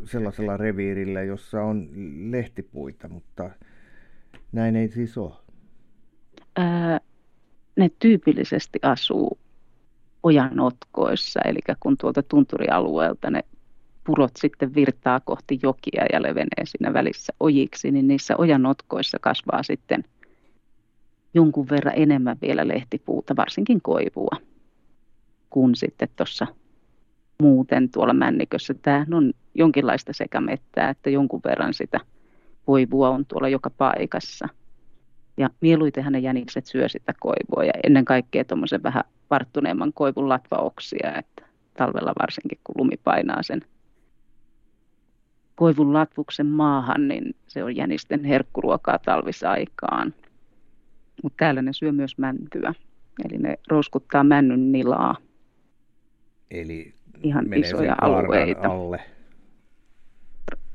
sellaisella reviirillä, jossa on lehtipuita, mutta näin ei siis ole. Ää, ne tyypillisesti asuu ojanotkoissa, eli kun tuolta tunturialueelta ne purot sitten virtaa kohti jokia ja levenee siinä välissä ojiksi, niin niissä ojanotkoissa kasvaa sitten – jonkun verran enemmän vielä lehtipuuta, varsinkin koivua, kuin sitten tuossa muuten tuolla männikössä. Tämä on jonkinlaista sekamettää, että jonkun verran sitä koivua on tuolla joka paikassa. Ja mieluiten ne jänikset syö sitä koivua ja ennen kaikkea tuommoisen vähän varttuneemman koivun latvaoksia, että talvella varsinkin kun lumi painaa sen koivun latvuksen maahan, niin se on jänisten herkkuruokaa talvisaikaan. Mutta täällä ne syö myös mäntyä, eli ne rouskuttaa männyn nilaa. Eli ihan isoja alueita. Alle.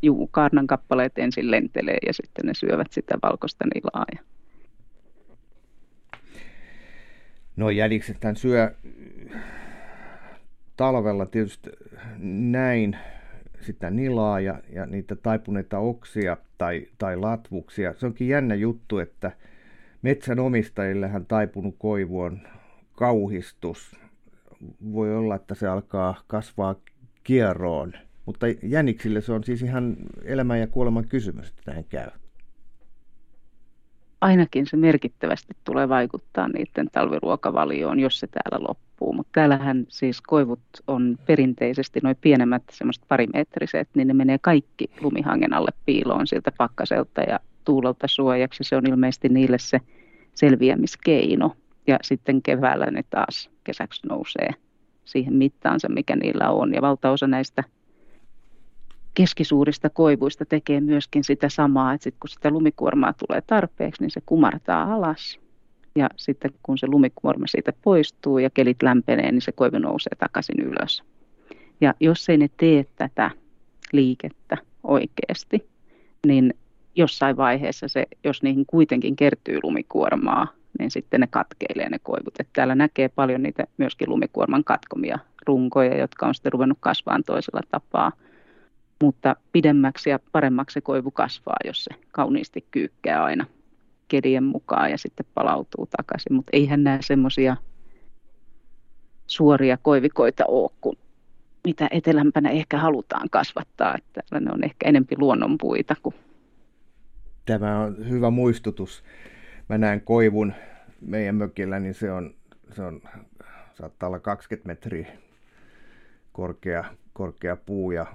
Juu, kaarnan kappaleet ensin lentelee ja sitten ne syövät sitä valkoista nilaa. Ja... No jänikset syö talvella tietysti näin sitä nilaa ja, ja niitä taipuneita oksia tai, tai latvuksia. Se onkin jännä juttu, että metsänomistajillehän taipunut koivu on kauhistus. Voi olla, että se alkaa kasvaa kierroon, mutta jäniksille se on siis ihan elämän ja kuoleman kysymys, että näin käy ainakin se merkittävästi tulee vaikuttaa niiden talviruokavalioon, jos se täällä loppuu. Mutta täällähän siis koivut on perinteisesti noin pienemmät, semmoiset parimetriset, niin ne menee kaikki lumihangen alle piiloon siltä pakkaselta ja tuulelta suojaksi. Se on ilmeisesti niille se selviämiskeino. Ja sitten keväällä ne taas kesäksi nousee siihen mittaansa, mikä niillä on. Ja valtaosa näistä keskisuurista koivuista tekee myöskin sitä samaa, että sit kun sitä lumikuormaa tulee tarpeeksi, niin se kumartaa alas. Ja sitten kun se lumikuorma siitä poistuu ja kelit lämpenee, niin se koivu nousee takaisin ylös. Ja jos ei ne tee tätä liikettä oikeasti, niin jossain vaiheessa se, jos niihin kuitenkin kertyy lumikuormaa, niin sitten ne katkeilee ne koivut. Et täällä näkee paljon niitä myöskin lumikuorman katkomia runkoja, jotka on sitten ruvennut kasvaan toisella tapaa – mutta pidemmäksi ja paremmaksi se koivu kasvaa, jos se kauniisti kyykkää aina kedien mukaan ja sitten palautuu takaisin. Mutta eihän nämä semmoisia suoria koivikoita ole, kuin mitä etelämpänä ehkä halutaan kasvattaa. Että ne on ehkä enempi luonnonpuita. Kuin... Tämä on hyvä muistutus. Mä näen koivun meidän mökillä, niin se on, se on saattaa olla 20 metriä korkea, korkea puu ja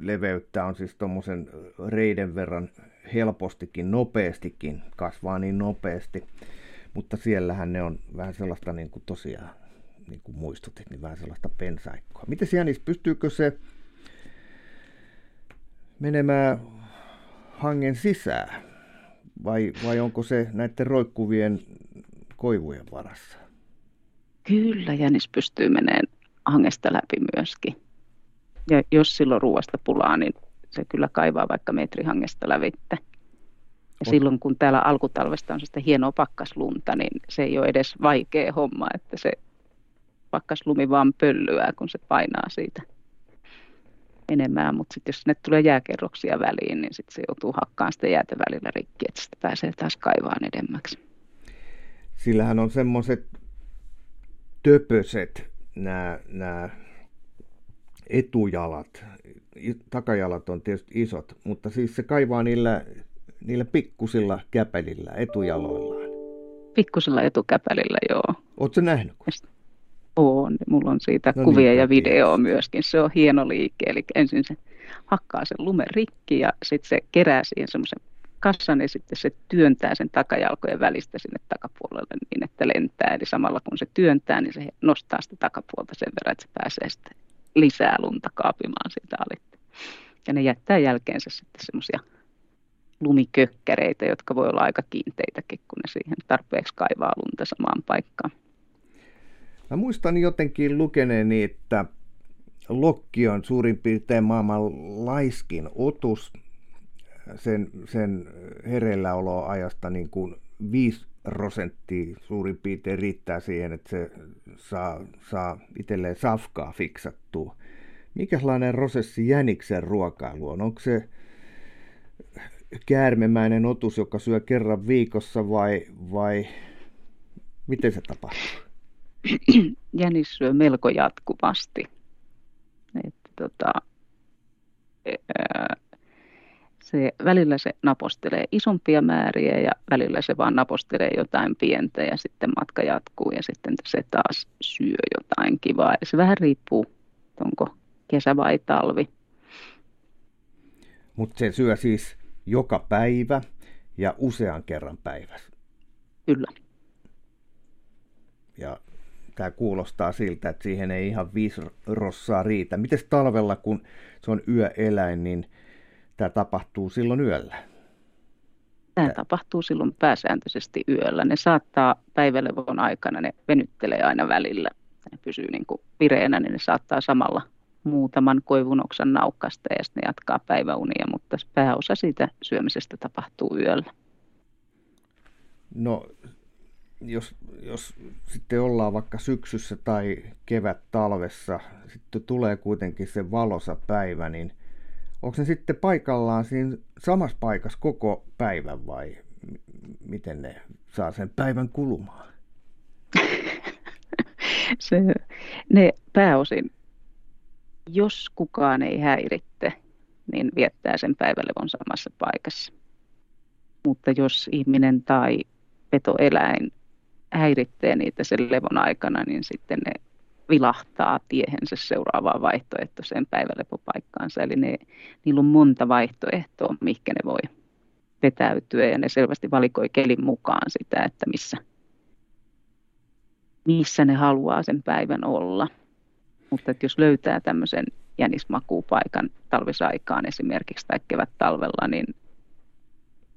leveyttä on siis tuommoisen reiden verran helpostikin, nopeastikin, kasvaa niin nopeasti. Mutta siellähän ne on vähän sellaista niin kuin tosiaan, niin kuin muistutit, niin vähän sellaista pensaikkoa. Miten Janis, pystyykö se menemään hangen sisään? Vai, vai onko se näiden roikkuvien koivujen varassa? Kyllä, Jänis pystyy menemään hangesta läpi myöskin. Ja jos silloin ruoasta pulaa, niin se kyllä kaivaa vaikka metri hangesta lävitte. Ja Mut. silloin kun täällä alkutalvesta on sitä hienoa pakkaslunta, niin se ei ole edes vaikea homma, että se pakkaslumi vaan pöllyää, kun se painaa siitä enemmän. Mutta sitten jos sinne tulee jääkerroksia väliin, niin sitten se joutuu hakkaamaan sitä jäätä välillä rikki, että sitä pääsee taas kaivaan edemmäksi. Sillähän on semmoiset töpöset nämä, nämä etujalat, takajalat on tietysti isot, mutta siis se kaivaa niillä, niillä pikkusilla käpälillä, etujaloillaan. Pikkusilla etukäpälillä, joo. Oletko nähnyt? On, mulla on siitä no kuvia niin, ja video myöskin. Se on hieno liike, eli ensin se hakkaa sen lumen rikki ja sitten se kerää siihen semmoisen kassan ja sitten se työntää sen takajalkojen välistä sinne takapuolelle niin, että lentää. Eli samalla kun se työntää, niin se nostaa sitä takapuolta sen verran, että se pääsee sitten lisää lunta kaapimaan siitä alitte. Ja ne jättää jälkeensä sitten semmoisia lumikökkäreitä, jotka voi olla aika kiinteitäkin, kun ne siihen tarpeeksi kaivaa lunta samaan paikkaan. Mä muistan jotenkin lukeneeni, että lokki on suurin piirtein maailman laiskin otus sen, sen hereilläoloajasta niin kuin 5 prosenttia suurin piirtein riittää siihen, että se saa, saa itselleen safkaa fiksattua. Mikälainen prosessi jäniksen ruokailu on? Onko se käärmemäinen otus, joka syö kerran viikossa vai, vai miten se tapahtuu? [clears throat] Jänis syö melko jatkuvasti. Että, tota, ää, se, välillä se napostelee isompia määriä ja välillä se vaan napostelee jotain pientä ja sitten matka jatkuu ja sitten se taas syö jotain kivaa. Ja se vähän riippuu onko kesä vai talvi. Mutta se syö siis joka päivä ja usean kerran päivässä. Kyllä. Ja tämä kuulostaa siltä, että siihen ei ihan viisi rossaa riitä. Miten talvella, kun se on yöeläin, niin tämä tapahtuu silloin yöllä? Tämä tapahtuu silloin pääsääntöisesti yöllä. Ne saattaa päivälevon aikana, ne venyttelee aina välillä. Ne pysyy niin kuin vireenä, niin ne saattaa samalla muutaman koivunoksan naukkasta ja sitten ne jatkaa päiväunia, mutta pääosa siitä syömisestä tapahtuu yöllä. No, jos, jos sitten ollaan vaikka syksyssä tai kevät talvessa, sitten tulee kuitenkin se valosa päivä, niin onko se sitten paikallaan siinä samassa paikassa koko päivän vai miten ne saa sen päivän kulumaan? [laughs] se, ne pääosin, jos kukaan ei häiritte, niin viettää sen päivälevon samassa paikassa. Mutta jos ihminen tai petoeläin häiritsee niitä sen levon aikana, niin sitten ne vilahtaa tiehensä seuraavaan vaihtoehtoiseen päivälepopaikkaansa. Eli ne, niillä on monta vaihtoehtoa, mihinkä ne voi vetäytyä ja ne selvästi valikoi kelin mukaan sitä, että missä, missä ne haluaa sen päivän olla. Mutta että jos löytää tämmöisen jänismakuupaikan talvisaikaan esimerkiksi tai kevät talvella, niin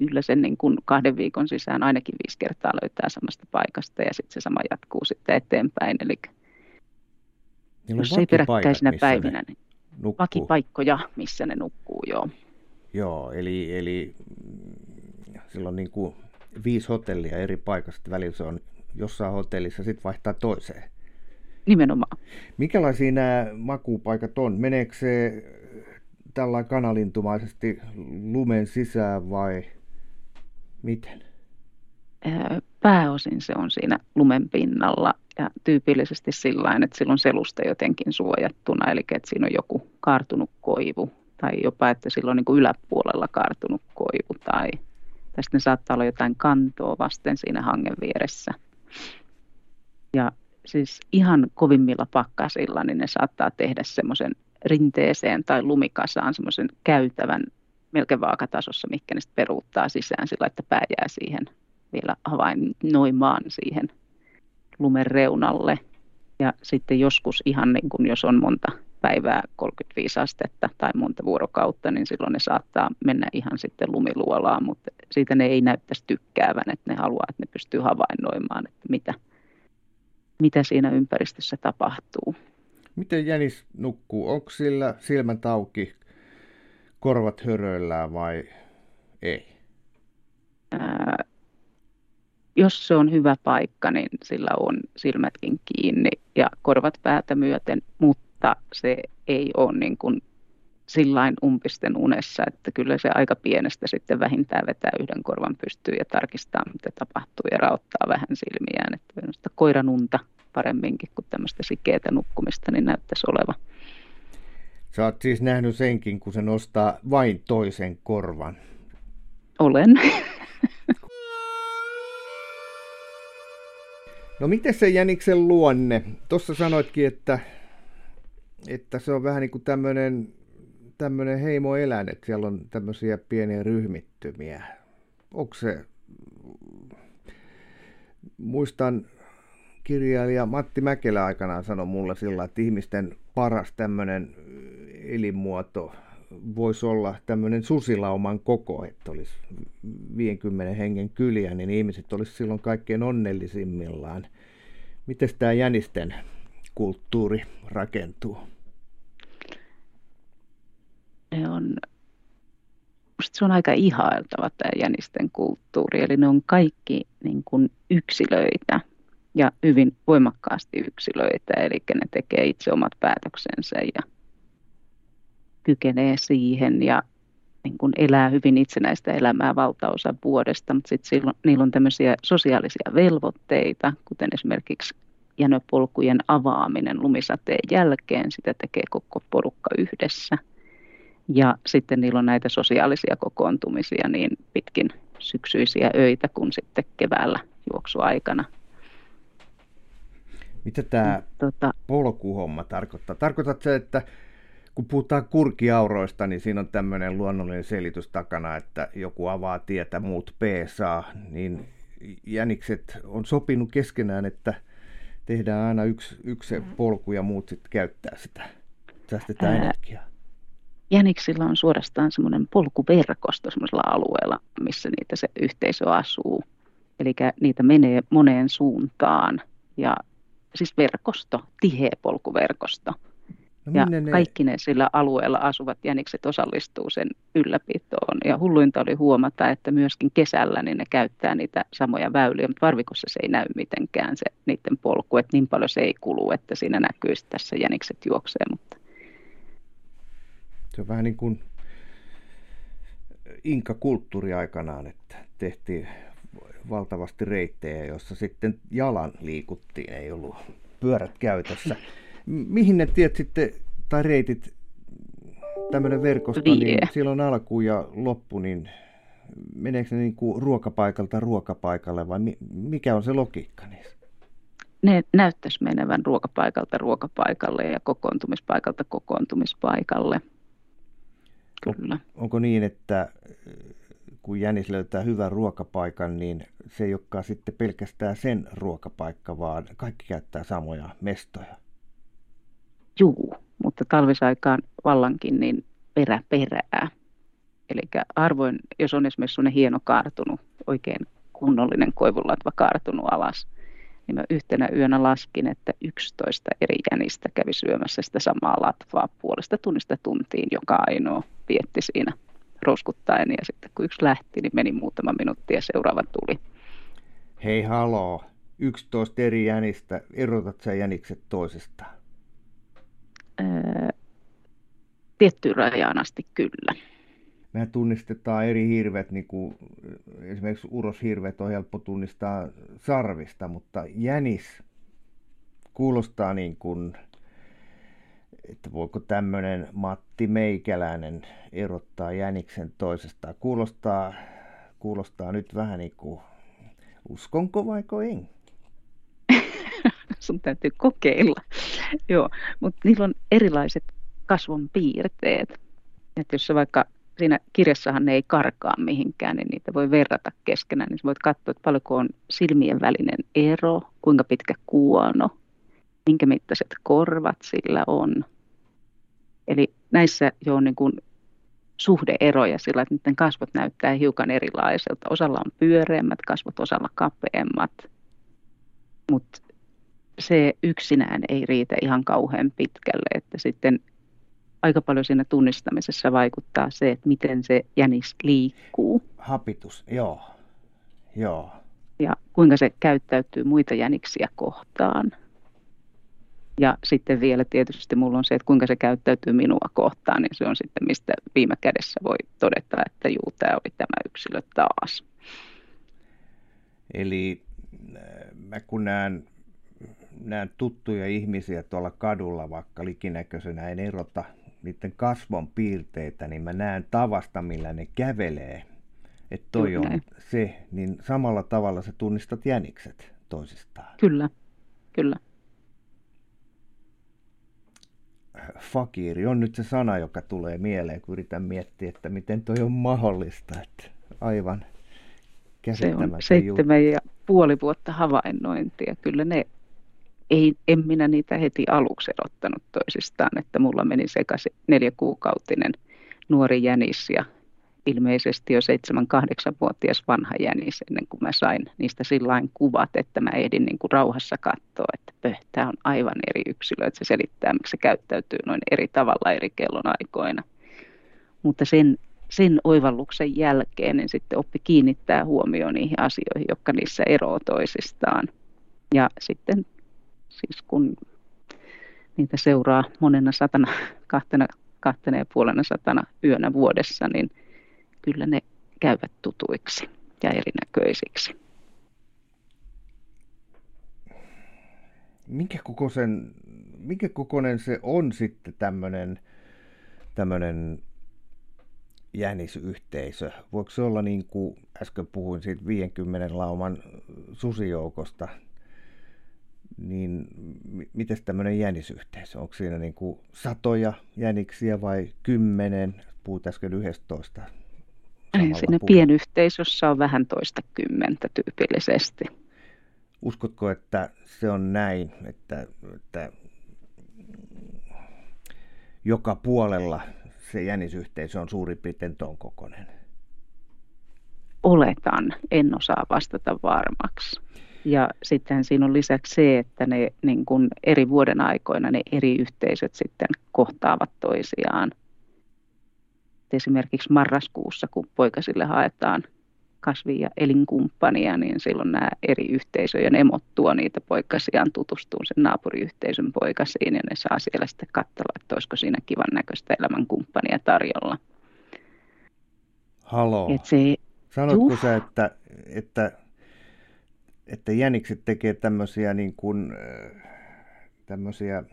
kyllä sen niin kuin kahden viikon sisään ainakin viisi kertaa löytää samasta paikasta ja sitten se sama jatkuu sitten eteenpäin. Eli jos ei peräkkäisinä päivinä, niin nukkuu. vakipaikkoja, missä ne nukkuu, joo. Joo, eli, eli mm, silloin niin kuin viisi hotellia eri paikasta, välillä se on jossain hotellissa, sitten vaihtaa toiseen. Nimenomaan. Mikälaisia nämä makuupaikat on? Meneekö se tällä kanalintumaisesti lumen sisään vai Miten? Pääosin se on siinä lumen pinnalla ja tyypillisesti sillä että sillä on selusta jotenkin suojattuna, eli että siinä on joku kaartunut koivu tai jopa, että sillä on niin yläpuolella kaartunut koivu tai, tai sitten saattaa olla jotain kantoa vasten siinä hangen vieressä. Ja siis ihan kovimmilla pakkasilla, niin ne saattaa tehdä semmoisen rinteeseen tai lumikasaan semmoisen käytävän melkein vaakatasossa, mikä ne peruuttaa sisään sillä, että pää jää siihen vielä havainnoimaan siihen lumen reunalle. Ja sitten joskus ihan niin kuin jos on monta päivää 35 astetta tai monta vuorokautta, niin silloin ne saattaa mennä ihan sitten lumiluolaan, mutta siitä ne ei näyttäisi tykkäävän, että ne haluaa, että ne pystyy havainnoimaan, että mitä, mitä siinä ympäristössä tapahtuu. Miten jänis nukkuu? Onko sillä silmät auki korvat höröillään vai ei? Ää, jos se on hyvä paikka, niin sillä on silmätkin kiinni ja korvat päätä myöten, mutta se ei ole niin kuin sillain umpisten unessa, että kyllä se aika pienestä sitten vähintään vetää yhden korvan pystyyn ja tarkistaa, mitä tapahtuu ja raottaa vähän silmiään. Että koiran unta paremminkin kuin tämmöistä sikeätä nukkumista, niin näyttäisi olevan. Sä oot siis nähnyt senkin, kun se nostaa vain toisen korvan. Olen. [laughs] No miten se Jäniksen luonne? Tuossa sanoitkin, että, että se on vähän niin kuin tämmöinen tämmöinen heimoeläin, että siellä on tämmöisiä pieniä ryhmittymiä. Onko se, muistan kirjailija Matti Mäkelä aikanaan sanoi mulle sillä, että ihmisten paras tämmöinen elinmuoto voisi olla tämmöinen susilauman koko, että olisi 50 hengen kyliä, niin ihmiset olisi silloin kaikkein onnellisimmillaan. Miten tämä jänisten kulttuuri rakentuu? Ne on, se on aika ihailtava tämä jänisten kulttuuri, eli ne on kaikki niin kuin yksilöitä ja hyvin voimakkaasti yksilöitä, eli ne tekee itse omat päätöksensä ja kykenee siihen ja niin kuin elää hyvin itsenäistä elämää valtaosa vuodesta, mutta sitten silloin, niillä on tämmöisiä sosiaalisia velvoitteita, kuten esimerkiksi jänöpolkujen avaaminen lumisateen jälkeen, sitä tekee koko porukka yhdessä. Ja sitten niillä on näitä sosiaalisia kokoontumisia niin pitkin syksyisiä öitä kuin sitten keväällä juoksuaikana. Mitä tämä tota... polkuhomma tarkoittaa? Tarkoitatko se, että kun puhutaan kurkiauroista, niin siinä on tämmöinen luonnollinen selitys takana, että joku avaa tietä, muut peesaa, niin jänikset on sopinut keskenään, että tehdään aina yksi, yksi polku ja muut sitten käyttää sitä. Säästetään Ää, energiaa. Jäniksillä on suorastaan semmoinen polkuverkosto semmoisella alueella, missä niitä se yhteisö asuu. Eli niitä menee moneen suuntaan ja siis verkosto, tiheä polkuverkosto. No, ja ne... kaikki ne sillä alueella asuvat jänikset osallistuu sen ylläpitoon. Ja hulluinta oli huomata, että myöskin kesällä niin ne käyttää niitä samoja väyliä, mutta varvikossa se ei näy mitenkään se niiden polku, että niin paljon se ei kulu, että siinä näkyy tässä jänikset juoksee. Mutta... Se on vähän niin kuin inka-kulttuuri aikanaan, että tehtiin valtavasti reittejä, joissa sitten jalan liikuttiin, ei ollut pyörät käytössä. [laughs] Mihin ne tiet sitten, tai reitit, tämmöinen verkosto, Vie. niin silloin alku ja loppu, niin meneekö ne niin kuin ruokapaikalta ruokapaikalle vai mikä on se logiikka niissä? Ne näyttäisi menevän ruokapaikalta ruokapaikalle ja kokoontumispaikalta kokoontumispaikalle. Kyllä. On, onko niin, että kun jänis löytää hyvän ruokapaikan, niin se ei olekaan sitten pelkästään sen ruokapaikka, vaan kaikki käyttää samoja mestoja. Juu, mutta talvisaikaan vallankin niin perä perää. Eli harvoin, jos on esimerkiksi sellainen hieno kaartunut, oikein kunnollinen koivulatva kaartunut alas, niin mä yhtenä yönä laskin, että 11 eri jänistä kävi syömässä sitä samaa latvaa puolesta tunnista tuntiin, joka ainoa vietti siinä roskuttaen. Ja sitten kun yksi lähti, niin meni muutama minuutti ja seuraava tuli. Hei haloo, 11 eri jänistä, erotat sä jänikset toisestaan? Öö, tiettyyn rajaan asti kyllä. Me tunnistetaan eri hirvet, niin kuin esimerkiksi uroshirvet on helppo tunnistaa sarvista, mutta jänis kuulostaa niin kuin, että voiko tämmöinen Matti Meikäläinen erottaa jäniksen toisestaan. Kuulostaa, kuulostaa nyt vähän niin kuin, uskonko vaiko en? [laughs] Sun täytyy kokeilla. [laughs] Joo, mutta niillä on erilaiset kasvon piirteet. Että jos vaikka siinä kirjassahan ne ei karkaa mihinkään, niin niitä voi verrata keskenään. Niin voit katsoa, että paljonko on silmien välinen ero, kuinka pitkä kuono, minkä mittaiset korvat sillä on. Eli näissä jo on niin kuin suhdeeroja sillä, että niiden kasvot näyttää hiukan erilaiselta. Osalla on pyöreämmät kasvot, osalla kapeammat. Mutta se yksinään ei riitä ihan kauhean pitkälle, että sitten aika paljon siinä tunnistamisessa vaikuttaa se, että miten se jänis liikkuu. Hapitus, joo. joo. Ja kuinka se käyttäytyy muita jäniksiä kohtaan. Ja sitten vielä tietysti mulla on se, että kuinka se käyttäytyy minua kohtaan, niin se on sitten mistä viime kädessä voi todeta, että juu, tämä oli tämä yksilö taas. Eli äh, mä kun näen, näen tuttuja ihmisiä tuolla kadulla, vaikka likinäköisenä en erota niiden kasvon piirteitä, niin mä näen tavasta, millä ne kävelee. Että toi Kyllä. on se, niin samalla tavalla sä tunnistat jänikset toisistaan. Kyllä, kyllä. Fakiri on nyt se sana, joka tulee mieleen, kun yritän miettiä, että miten toi on mahdollista. Että aivan Se on seitsemän ja puoli vuotta havainnointia. Kyllä ne ei, en minä niitä heti aluksi erottanut toisistaan, että mulla meni sekaisin neljäkuukautinen nuori jänis ja ilmeisesti jo 7-8-vuotias vanha jänis ennen kuin mä sain niistä sillain kuvat, että mä ehdin niin kuin rauhassa katsoa, että pöhtää on aivan eri yksilö, että se selittää, miksi se käyttäytyy noin eri tavalla eri kellonaikoina. Mutta sen, sen oivalluksen jälkeen niin sitten oppi kiinnittää huomioon niihin asioihin, jotka niissä eroavat toisistaan. Ja sitten siis kun niitä seuraa monena satana, kahtena, kahtena ja puolena satana yönä vuodessa, niin kyllä ne käyvät tutuiksi ja erinäköisiksi. Minkä kokoisen, minkä kokoinen se on sitten tämmöinen tämmöinen jänisyhteisö? Voiko se olla niin kuin äsken puhuin siitä 50 lauman susijoukosta, niin miten tämmöinen jänisyhteisö? Onko siinä niin kuin satoja jäniksiä vai kymmenen? Puhuit äsken yhdestoista. Siinä pienyhteisössä on vähän toista kymmentä tyypillisesti. Uskotko, että se on näin, että, että joka puolella se jänisyhteisö on suurin piirtein ton kokoinen? Oletan, en osaa vastata varmaksi. Ja sitten siinä on lisäksi se, että ne niin kuin eri vuoden aikoina ne eri yhteisöt sitten kohtaavat toisiaan. Esimerkiksi marraskuussa, kun poikasille haetaan kasvi- ja elinkumppania, niin silloin nämä eri yhteisöjen emot tuo niitä poikasiaan tutustuun sen naapuriyhteisön poikasiin ja ne saa siellä sitten katsella, että olisiko siinä kivan näköistä elämänkumppania tarjolla. Haloo. Et se, Sanotko juh. sä, että, että, että jänikset tekee tämmöisiä niin kuin, tämmöisiä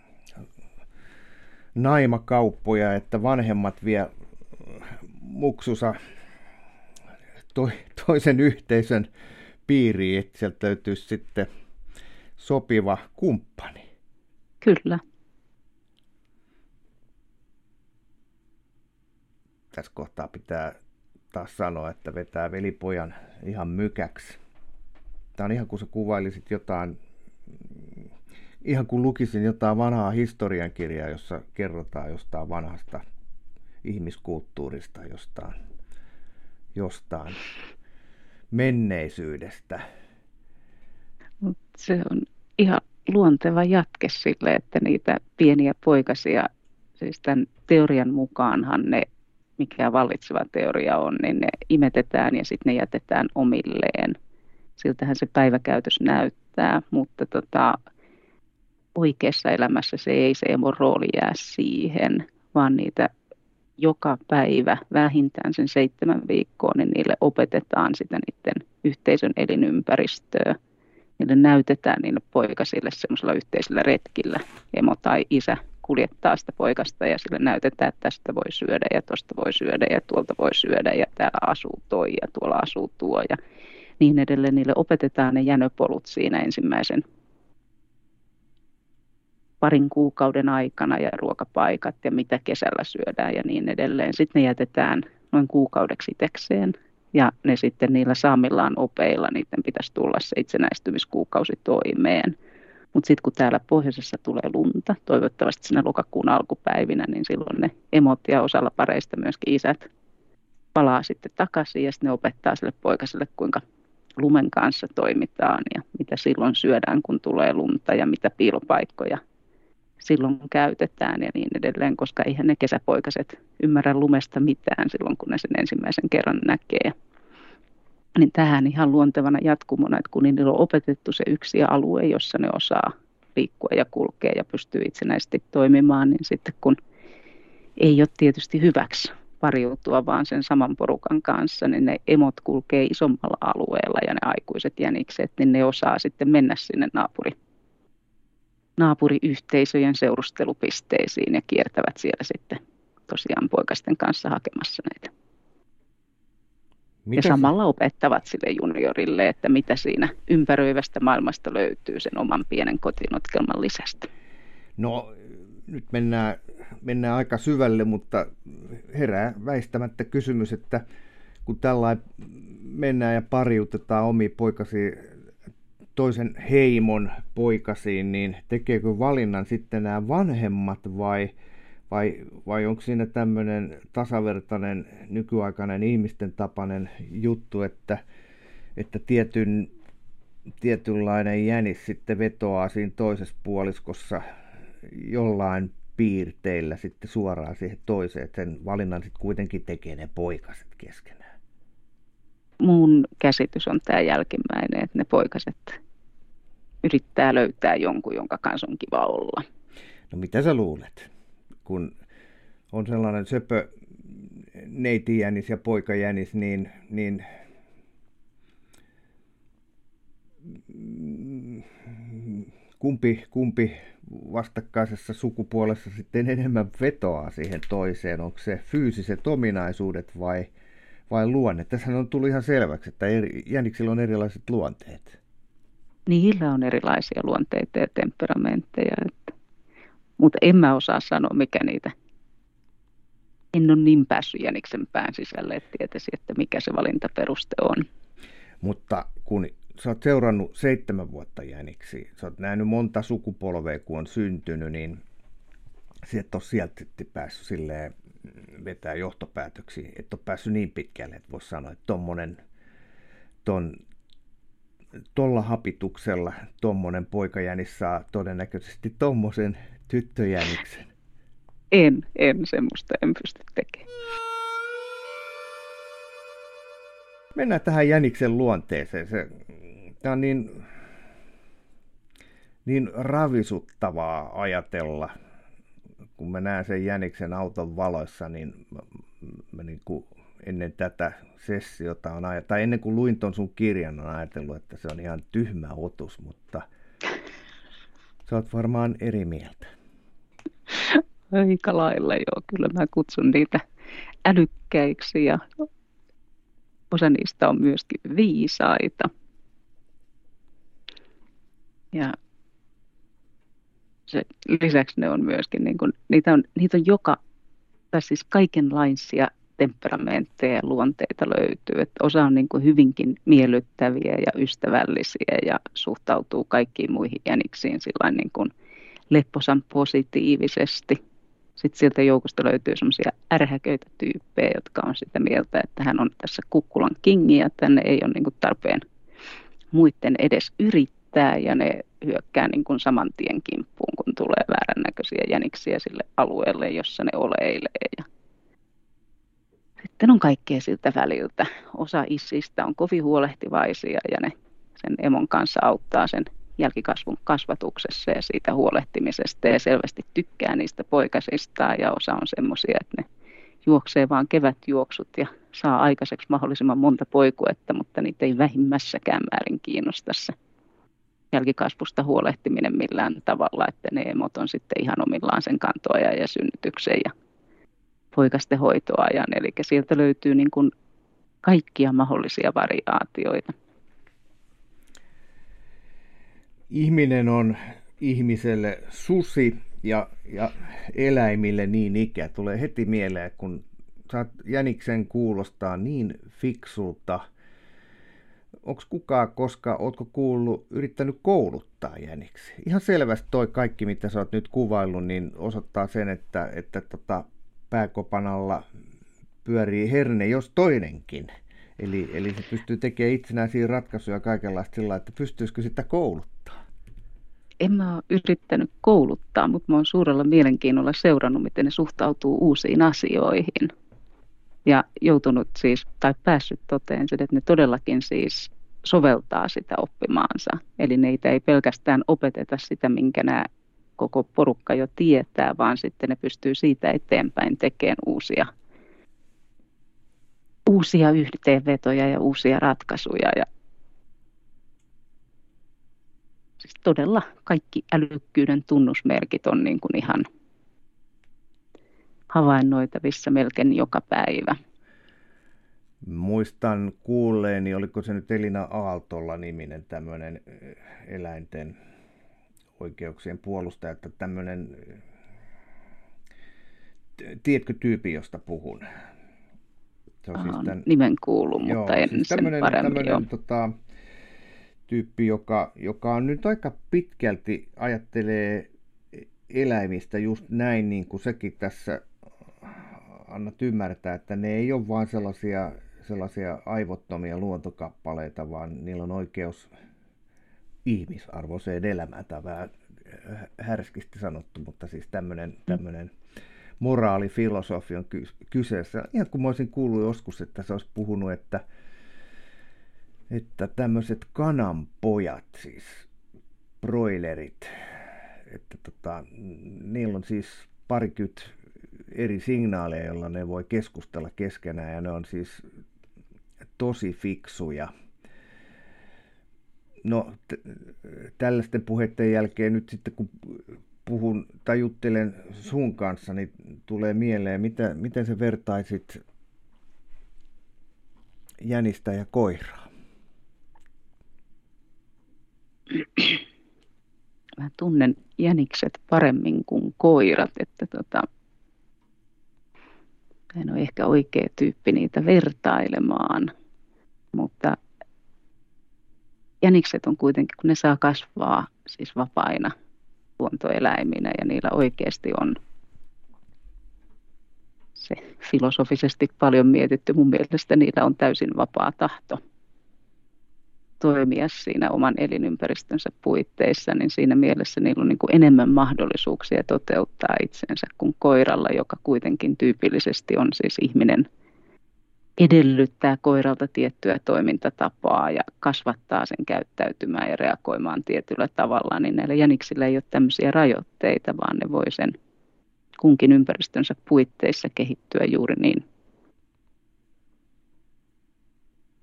naimakauppoja, että vanhemmat vie muksusa to, toisen yhteisön piiriin, että sieltä löytyisi sitten sopiva kumppani. Kyllä. Tässä kohtaa pitää taas sanoa, että vetää velipojan ihan mykäksi. Tämä on ihan kuin sä kuvailisit jotain, ihan kuin lukisin jotain vanhaa historiankirjaa, jossa kerrotaan jostain vanhasta ihmiskulttuurista, jostain jostain menneisyydestä. Se on ihan luonteva jatke sille, että niitä pieniä poikasia, siis tämän teorian mukaanhan ne, mikä vallitseva teoria on, niin ne imetetään ja sitten ne jätetään omilleen. Siltähän se päiväkäytös näyttää, mutta tota, oikeassa elämässä se ei se emon rooli jää siihen, vaan niitä joka päivä vähintään sen seitsemän viikkoa, niin niille opetetaan sitä niiden yhteisön elinympäristöä. Niille näytetään niille poikasille semmoisella yhteisellä retkillä. Emo tai isä kuljettaa sitä poikasta ja sille näytetään, että tästä voi syödä ja tuosta voi syödä ja tuolta voi syödä ja täällä asuu toi ja tuolla asuu tuo ja niin edelleen. Niille opetetaan ne jänöpolut siinä ensimmäisen parin kuukauden aikana ja ruokapaikat ja mitä kesällä syödään ja niin edelleen. Sitten ne jätetään noin kuukaudeksi tekseen ja ne sitten niillä saamillaan opeilla, niiden pitäisi tulla se itsenäistymiskuukausi toimeen. Mutta sitten kun täällä pohjoisessa tulee lunta, toivottavasti siinä lokakuun alkupäivinä, niin silloin ne emot ja osalla pareista myöskin isät palaa sitten takaisin ja sitten ne opettaa sille poikaselle, kuinka lumen kanssa toimitaan ja mitä silloin syödään, kun tulee lunta ja mitä piilopaikkoja silloin käytetään ja niin edelleen, koska eihän ne kesäpoikaset ymmärrä lumesta mitään silloin, kun ne sen ensimmäisen kerran näkee. Niin tähän ihan luontevana jatkumona, että kun niillä on opetettu se yksi alue, jossa ne osaa liikkua ja kulkea ja pystyy itsenäisesti toimimaan, niin sitten kun ei ole tietysti hyväksi pariutua vaan sen saman porukan kanssa, niin ne emot kulkee isommalla alueella ja ne aikuiset jänikset, niin ne osaa sitten mennä sinne naapuri naapuriyhteisöjen seurustelupisteisiin ja kiertävät siellä sitten tosiaan poikasten kanssa hakemassa näitä. Mitä ja samalla opettavat sille juniorille, että mitä siinä ympäröivästä maailmasta löytyy sen oman pienen kotinotkelman lisästä. No nyt mennään, mennään aika syvälle, mutta herää väistämättä kysymys, että kun tällainen mennään ja pariutetaan omi poikasi toisen heimon poikasiin, niin tekeekö valinnan sitten nämä vanhemmat vai, vai, vai onko siinä tämmöinen tasavertainen nykyaikainen ihmisten tapainen juttu, että, että tietyn, tietynlainen jänis sitten vetoaa siinä toisessa puoliskossa jollain piirteillä sitten suoraan siihen toiseen, että sen valinnan sitten kuitenkin tekee ne poikaset keskenään. Mun käsitys on tämä jälkimmäinen, että ne poikaset yrittää löytää jonkun, jonka kanssa on kiva olla. No mitä sä luulet, kun on sellainen söpö neitijänis ja poikajänis, niin, niin kumpi, kumpi vastakkaisessa sukupuolessa sitten enemmän vetoaa siihen toiseen? Onko se fyysiset ominaisuudet vai, vai luonne? Tässä on tullut ihan selväksi, että eri, jäniksillä on erilaiset luonteet. niillä on erilaisia luonteita ja temperamentteja. Että, mutta en mä osaa sanoa, mikä niitä en ole niin päässyt jäniksen pään sisälle, että tietäisi, että mikä se valintaperuste on. Mutta kun sä oot seurannut seitsemän vuotta jäniksi, sä oot nähnyt monta sukupolvea, kun on syntynyt, niin sä et ole sieltä päässyt silleen vetää johtopäätöksiä, että ole päässyt niin pitkälle, että voisi sanoa, että tommonen, ton, tolla hapituksella tommonen poikajänis saa todennäköisesti tommosen tyttöjäniksen. En, en semmoista en pysty tekemään. Mennään tähän jäniksen luonteeseen. Se, tämä on niin, niin ravisuttavaa ajatella, kun mä näen sen jäniksen auton valoissa, niin mä, mä niin kuin ennen tätä sessiota on ajatellut, tai ennen kuin luin ton sun kirjan, on ajatellut, että se on ihan tyhmä otus, mutta sä oot varmaan eri mieltä. Aika lailla joo, kyllä mä kutsun niitä älykkäiksi ja osa niistä on myöskin viisaita. Ja se, lisäksi ne on myöskin, niin kuin, niitä, on, niitä on joka, tai siis kaikenlaisia temperamentteja ja luonteita löytyy. Että osa on niin kuin hyvinkin miellyttäviä ja ystävällisiä ja suhtautuu kaikkiin muihin jäniksiin niin kuin lepposan positiivisesti. Sitten sieltä joukosta löytyy semmoisia ärhäköitä tyyppejä, jotka on sitä mieltä, että hän on tässä kukkulan kingi ja tänne ei ole niin kuin tarpeen muiden edes yrittää ja ne hyökkää niin kuin saman tien kimppuun, kun tulee väärän näköisiä jäniksiä sille alueelle, jossa ne oleilee. Ja sitten on kaikkea siltä väliltä. Osa issistä on kovin huolehtivaisia ja ne sen emon kanssa auttaa sen jälkikasvun kasvatuksessa ja siitä huolehtimisesta ja selvästi tykkää niistä poikasistaan ja osa on semmoisia, että ne juoksee vaan kevätjuoksut ja saa aikaiseksi mahdollisimman monta poikuetta, mutta niitä ei vähimmässäkään määrin kiinnosta se jälkikasvusta huolehtiminen millään tavalla, että ne emot on sitten ihan omillaan sen kantoajan ja synnytyksen ja poikasten hoitoajan. Eli sieltä löytyy niin kuin kaikkia mahdollisia variaatioita ihminen on ihmiselle susi ja, ja eläimille niin ikä. Tulee heti mieleen, kun saat jäniksen kuulostaa niin fiksulta. Onko kukaan koska, ootko kuullut, yrittänyt kouluttaa jäniksi? Ihan selvästi toi kaikki, mitä sä oot nyt kuvaillut, niin osoittaa sen, että, että tota, pääkopanalla pyörii herne, jos toinenkin. Eli, eli se pystyy tekemään itsenäisiä ratkaisuja kaikenlaista sillä että pystyisikö sitä kouluttaa? En mä ole yrittänyt kouluttaa, mutta mä oon suurella mielenkiinnolla seurannut, miten ne suhtautuu uusiin asioihin. Ja joutunut siis, tai päässyt toteen sen, että ne todellakin siis soveltaa sitä oppimaansa. Eli neitä ei pelkästään opeteta sitä, minkä nämä koko porukka jo tietää, vaan sitten ne pystyy siitä eteenpäin tekemään uusia uusia yhteenvetoja ja uusia ratkaisuja. Ja siis todella kaikki älykkyyden tunnusmerkit on niin kuin ihan havainnoitavissa melkein joka päivä. Muistan kuulleeni, oliko se nyt Elina Aaltolla niminen tämmöinen eläinten oikeuksien puolustaja, että tämmöinen, tiedätkö tyypi, josta puhun? Se on siis tämän, nimen kuullut, mutta joo, en siis sen paremmin. Tämmönen, tota, tyyppi, joka, joka on nyt aika pitkälti ajattelee eläimistä just näin, niin kuin sekin tässä annat ymmärtää, että ne ei ole vain sellaisia, sellaisia aivottomia luontokappaleita, vaan niillä on oikeus ihmisarvoiseen elämään. Tämä on vähän härskisti sanottu, mutta siis tämmöinen, tämmöinen moraalifilosofi on kyseessä. Ihan kuin mä olisin kuullut joskus, että se olisi puhunut, että, että tämmöiset kananpojat, siis broilerit, että tota, niillä on siis parikymmentä eri signaaleja, joilla ne voi keskustella keskenään ja ne on siis tosi fiksuja. No, t- tällaisten puheiden jälkeen nyt sitten kun puhun tai juttelen sun kanssa, niin tulee mieleen, mitä, miten sä vertaisit jänistä ja koiraa? mä tunnen jänikset paremmin kuin koirat, että tota, en ole ehkä oikea tyyppi niitä vertailemaan, mutta jänikset on kuitenkin, kun ne saa kasvaa siis vapaina luontoeläiminä ja niillä oikeasti on se filosofisesti paljon mietitty. Mun mielestä niillä on täysin vapaa tahto toimia siinä oman elinympäristönsä puitteissa, niin siinä mielessä niillä on niin kuin enemmän mahdollisuuksia toteuttaa itsensä kuin koiralla, joka kuitenkin tyypillisesti on siis ihminen edellyttää koiralta tiettyä toimintatapaa ja kasvattaa sen käyttäytymään ja reagoimaan tietyllä tavalla, niin näillä jäniksillä ei ole tämmöisiä rajoitteita, vaan ne voi sen kunkin ympäristönsä puitteissa kehittyä juuri niin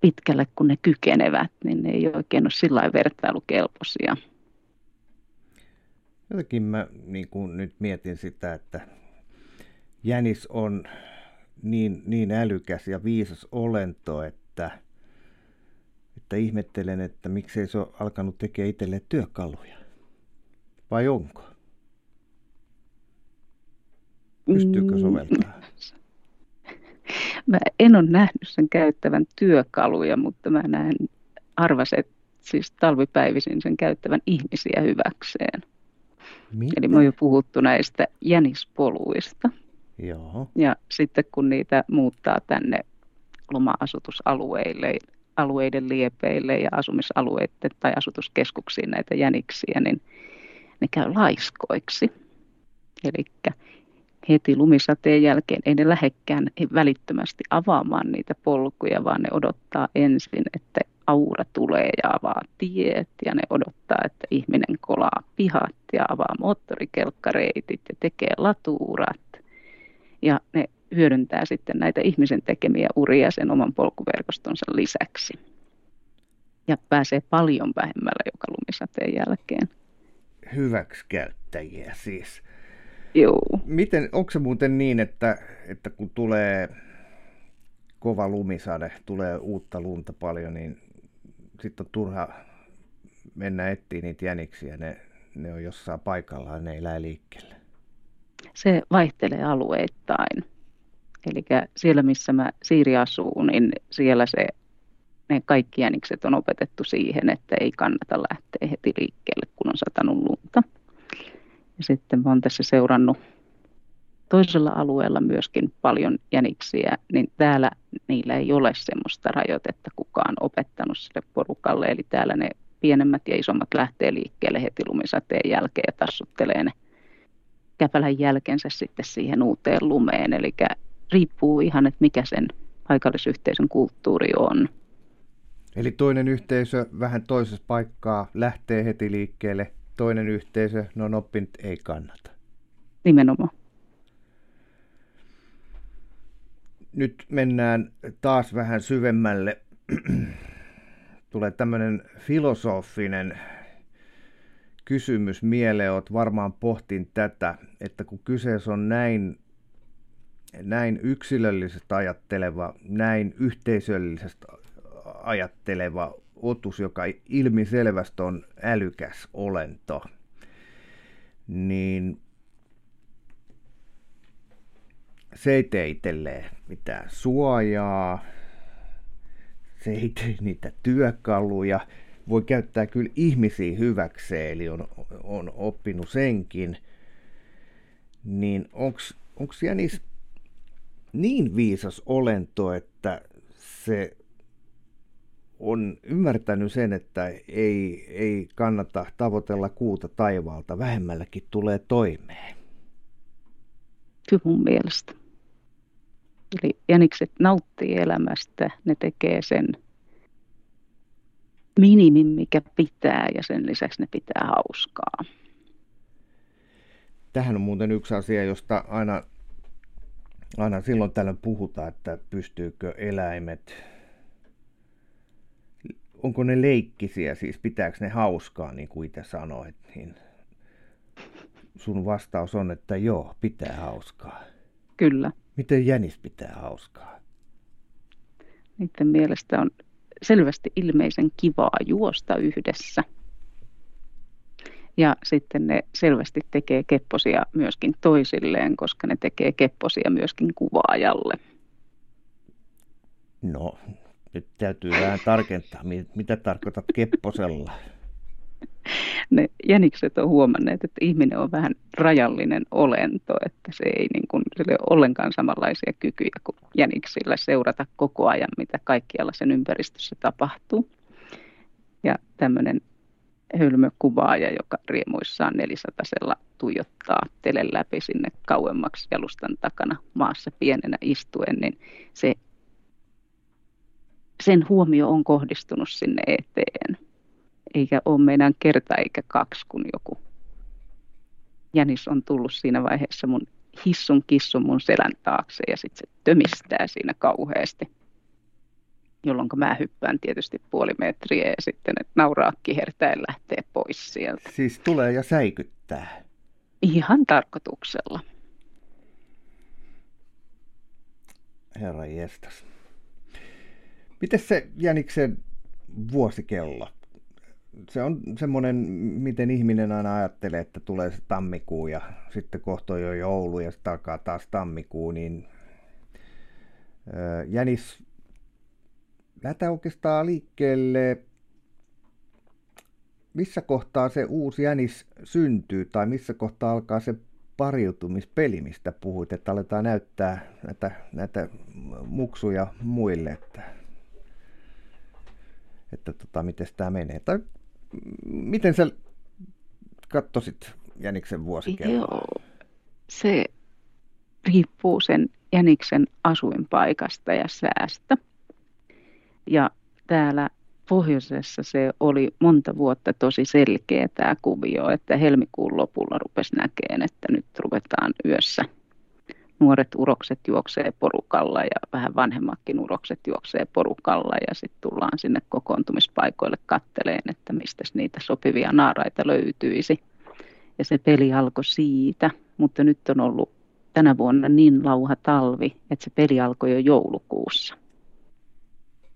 pitkälle kun ne kykenevät, niin ne ei oikein ole sillä vertailukelpoisia. Jotenkin mä niin kuin nyt mietin sitä, että jänis on niin, niin älykäs ja viisas olento, että, että ihmettelen, että miksei se ole alkanut tekemään itselleen työkaluja. Vai onko? Pystyykö mm. soveltamaan? [laughs] Mä en ole nähnyt sen käyttävän työkaluja, mutta mä näen arvasen, siis talvipäivisin sen käyttävän ihmisiä hyväkseen. Mitä? Eli me on jo puhuttu näistä jänispoluista. Joo. Ja sitten kun niitä muuttaa tänne loma-asutusalueille, alueiden liepeille ja asumisalueiden tai asutuskeskuksiin näitä jäniksiä, niin ne käy laiskoiksi. Eli heti lumisateen jälkeen ei ne lähekkään välittömästi avaamaan niitä polkuja, vaan ne odottaa ensin, että aura tulee ja avaa tiet ja ne odottaa, että ihminen kolaa pihat ja avaa moottorikelkkareitit ja tekee latuurat. Ja ne hyödyntää sitten näitä ihmisen tekemiä uria sen oman polkuverkostonsa lisäksi. Ja pääsee paljon vähemmällä joka lumisateen jälkeen. Hyväksikäyttäjiä siis. Joo. Miten, onko se muuten niin, että, että kun tulee kova lumisade, tulee uutta lunta paljon, niin sitten on turha mennä etsiä niitä jäniksiä, ne, ne on jossain paikallaan, ne ei liikkeelle. Se vaihtelee alueittain. Eli siellä, missä mä Siiri asuu, niin siellä se, ne kaikki jänikset on opetettu siihen, että ei kannata lähteä heti liikkeelle, kun on satanut lunta. Ja sitten mä oon tässä seurannut toisella alueella myöskin paljon jäniksiä, niin täällä niillä ei ole semmoista rajoitetta kukaan opettanut sille porukalle. Eli täällä ne pienemmät ja isommat lähtee liikkeelle heti lumisateen jälkeen ja tassuttelee ne käpälän jälkensä sitten siihen uuteen lumeen. Eli riippuu ihan, että mikä sen paikallisyhteisön kulttuuri on. Eli toinen yhteisö vähän toisessa paikkaa lähtee heti liikkeelle, toinen yhteisö, no oppinut, ei kannata. Nimenomaan. Nyt mennään taas vähän syvemmälle. [clears throat] Tulee tämmöinen filosofinen kysymys mieleen. Olet varmaan pohtin tätä, että kun kyseessä on näin, näin yksilöllisesti ajatteleva, näin yhteisöllisesti ajatteleva otus, joka ilmiselvästi on älykäs olento, niin se ei tee itselleen mitään suojaa, se ei tee niitä työkaluja, voi käyttää kyllä ihmisiä hyväkseen, eli on, on oppinut senkin, niin onko Jänis niin viisas olento, että se on ymmärtänyt sen, että ei, ei kannata tavoitella kuuta taivaalta, vähemmälläkin tulee toimeen. Kyllä mun mielestä. Eli jänikset nauttii elämästä, ne tekee sen minimin, mikä pitää ja sen lisäksi ne pitää hauskaa. Tähän on muuten yksi asia, josta aina, aina silloin tällöin puhutaan, että pystyykö eläimet onko ne leikkisiä, siis pitääkö ne hauskaa, niin kuin itse sanoit, niin sun vastaus on, että joo, pitää hauskaa. Kyllä. Miten jänis pitää hauskaa? Niiden mielestä on selvästi ilmeisen kivaa juosta yhdessä. Ja sitten ne selvästi tekee kepposia myöskin toisilleen, koska ne tekee kepposia myöskin kuvaajalle. No, nyt täytyy vähän tarkentaa, mitä tarkoitat kepposella? [laughs] Ne jänikset on huomanneet, että ihminen on vähän rajallinen olento, että se ei niin kuin, sille ole ollenkaan samanlaisia kykyjä kuin jäniksillä seurata koko ajan, mitä kaikkialla sen ympäristössä tapahtuu. Ja tämmöinen hölmökuvaaja, joka riemuissaan nelisatasella tuijottaa telen läpi sinne kauemmaksi jalustan takana maassa pienenä istuen, niin se, sen huomio on kohdistunut sinne eteen. Eikä ole meidän kerta eikä kaksi, kun joku jänis on tullut siinä vaiheessa mun hissun kissun mun selän taakse ja sitten se tömistää siinä kauheasti jolloin mä hyppään tietysti puoli metriä ja sitten nauraa kihertäen lähtee pois sieltä. Siis tulee ja säikyttää? Ihan tarkoituksella. Herra jestas. Miten se Jäniksen vuosikello? Se on semmoinen, miten ihminen aina ajattelee, että tulee se tammikuu ja sitten kohta on jo joulu ja sitten alkaa taas tammikuu, niin Jänis lähdetään oikeastaan liikkeelle, missä kohtaa se uusi jänis syntyy tai missä kohtaa alkaa se pariutumispeli, mistä puhuit, että aletaan näyttää näitä, näitä muksuja muille, että, että tota, miten tämä menee. Tai miten sä katsoisit jäniksen vuosikelloa? Joo, se riippuu sen jäniksen asuinpaikasta ja säästä. Ja täällä pohjoisessa se oli monta vuotta tosi selkeä tämä kuvio, että helmikuun lopulla rupesi näkeen, että nyt ruvetaan yössä. Nuoret urokset juoksee porukalla ja vähän vanhemmatkin urokset juoksee porukalla ja sitten tullaan sinne kokoontumispaikoille katteleen, että mistä niitä sopivia naaraita löytyisi. Ja se peli alkoi siitä, mutta nyt on ollut tänä vuonna niin lauha talvi, että se peli alkoi jo joulukuussa.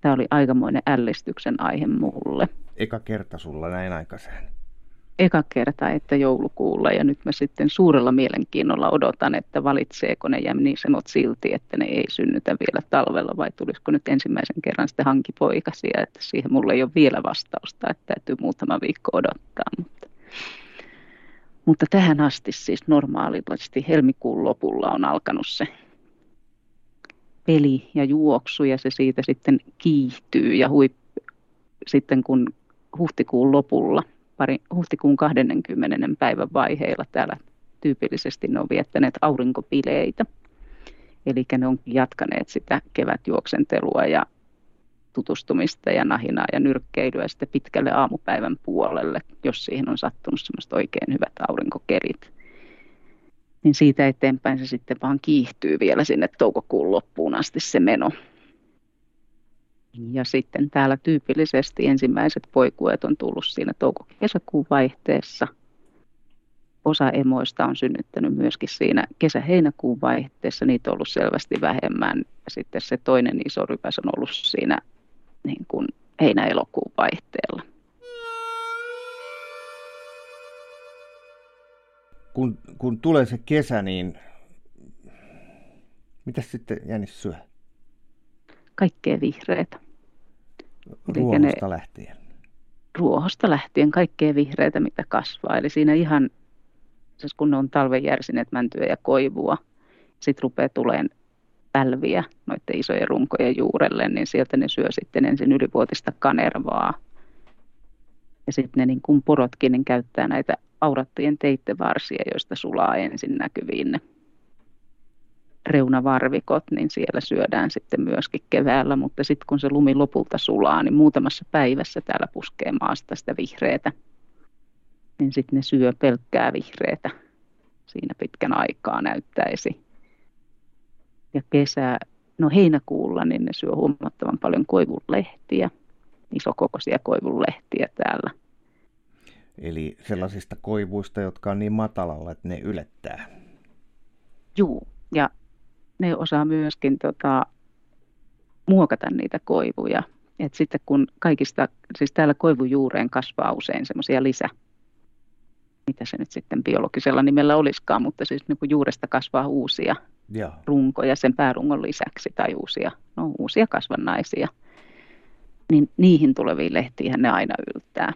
Tämä oli aikamoinen ällistyksen aihe mulle. Eka kerta sulla näin aikaiseen? Eka kerta, että joulukuulla ja nyt mä sitten suurella mielenkiinnolla odotan, että valitseeko ne ja niin silti, että ne ei synnytä vielä talvella vai tulisiko nyt ensimmäisen kerran sitten hankipoikasia, että siihen mulla ei ole vielä vastausta, että täytyy muutama viikko odottaa, mutta mutta tähän asti siis normaalisti helmikuun lopulla on alkanut se peli ja juoksu ja se siitä sitten kiihtyy ja huip, sitten kun huhtikuun lopulla, pari, huhtikuun 20. päivän vaiheilla täällä tyypillisesti ne on viettäneet aurinkopileitä. Eli ne on jatkaneet sitä kevätjuoksentelua ja tutustumista ja nahinaa ja nyrkkeilyä sitten pitkälle aamupäivän puolelle, jos siihen on sattunut semmoista oikein hyvät aurinkokerit niin siitä eteenpäin se sitten vaan kiihtyy vielä sinne toukokuun loppuun asti se meno. Ja sitten täällä tyypillisesti ensimmäiset poikueet on tullut siinä touko-kesäkuun vaihteessa. Osa emoista on synnyttänyt myöskin siinä kesä-heinäkuun vaihteessa, niitä on ollut selvästi vähemmän. Ja sitten se toinen iso rypäs on ollut siinä niin kuin heinä-elokuun vaihteella. kun, kun tulee se kesä, niin mitä sitten jänis syö? Kaikkea vihreitä. Ruohosta ne, lähtien? Ruohosta lähtien kaikkea vihreitä, mitä kasvaa. Eli siinä ihan, siis kun ne on talven järsineet mäntyä ja koivua, sitten rupeaa tulemaan pälviä noiden isojen runkojen juurelle, niin sieltä ne syö sitten ensin ylivuotista kanervaa. Ja sitten ne niin kuin porotkin niin käyttää näitä aurattujen teittevarsia, joista sulaa ensin näkyviin ne reunavarvikot, niin siellä syödään sitten myöskin keväällä, mutta sitten kun se lumi lopulta sulaa, niin muutamassa päivässä täällä puskee maasta sitä vihreätä, niin sitten ne syö pelkkää vihreätä siinä pitkän aikaa näyttäisi. Ja kesä, no heinäkuulla, niin ne syö huomattavan paljon koivunlehtiä, isokokoisia koivunlehtiä täällä Eli sellaisista koivuista, jotka on niin matalalla, että ne ylettää. Juu, ja ne osaa myöskin tota, muokata niitä koivuja. Et sitten kun kaikista, siis täällä koivujuureen kasvaa usein semmoisia lisä, mitä se nyt sitten biologisella nimellä olisikaan, mutta siis niin kuin juuresta kasvaa uusia ja. runkoja sen päärungon lisäksi tai uusia, no, uusia kasvannaisia. Niin niihin tuleviin lehtiin ne aina yltää.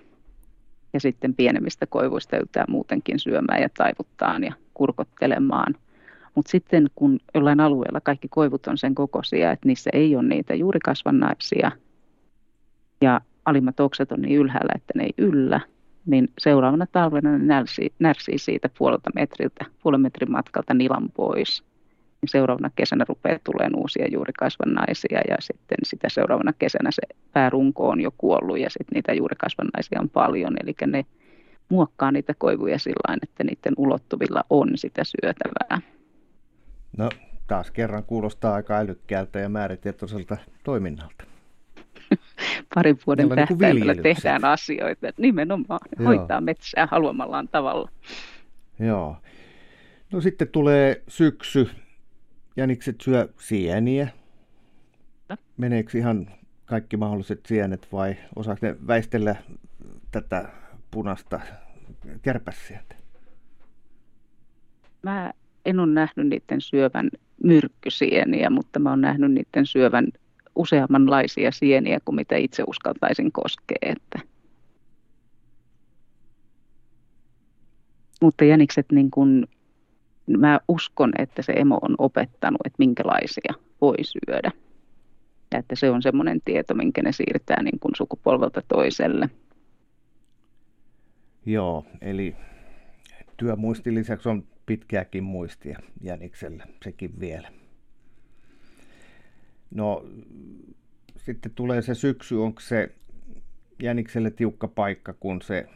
Ja sitten pienemmistä koivuista yltää muutenkin syömään ja taivuttaan ja kurkottelemaan. Mutta sitten kun jollain alueella kaikki koivut on sen kokoisia, että niissä ei ole niitä juurikasvannaisia ja alimmat okset on niin ylhäällä, että ne ei yllä, niin seuraavana talvena ne närsii, närsii siitä puolelta metriltä, puolen metrin matkalta nilan pois. Niin seuraavana kesänä rupeaa tulemaan uusia juurikasvannaisia ja sitten sitä seuraavana kesänä se päärunko on jo kuollut ja sitten niitä juurikasvannaisia on paljon. Eli ne muokkaa niitä koivuja sillä että niiden ulottuvilla on sitä syötävää. No taas kerran kuulostaa aika älykkäältä ja määrätietoiselta toiminnalta. [laughs] Parin vuoden niin tähtäimellä niin tehdään asioita. Nimenomaan Joo. hoitaa metsää haluamallaan tavalla. Joo. No sitten tulee syksy. Jänikset syö sieniä. No. Meneekö ihan kaikki mahdolliset sienet vai osaako ne väistellä tätä punaista kärpäsientä? Mä en ole nähnyt niiden syövän myrkkysieniä, mutta mä oon nähnyt niiden syövän useammanlaisia sieniä kuin mitä itse uskaltaisin koskea. Että. Mutta jänikset, niin kun, mä uskon, että se emo on opettanut, että minkälaisia voi syödä. Ja että se on semmoinen tieto, minkä ne siirtää niin kun sukupolvelta toiselle. Joo, eli työmuistin lisäksi on pitkääkin muistia jäniksellä, sekin vielä. No sitten tulee se syksy, onko se jänikselle tiukka paikka, kun se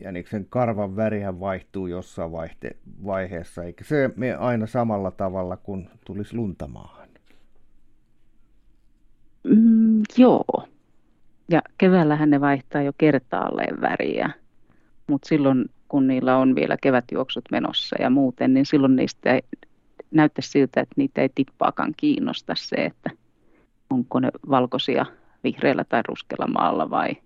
jäniksen karvan värihän vaihtuu jossain vaihte- vaiheessa, eikä se me aina samalla tavalla kuin tulisi luntamaahan? Mm, joo. Ja keväällähän ne vaihtaa jo kertaalleen väriä, mutta silloin kun niillä on vielä kevätjuoksut menossa ja muuten, niin silloin niistä ei, näyttäisi siltä, että niitä ei tippaakaan kiinnosta se, että onko ne valkoisia vihreällä tai ruskealla maalla vai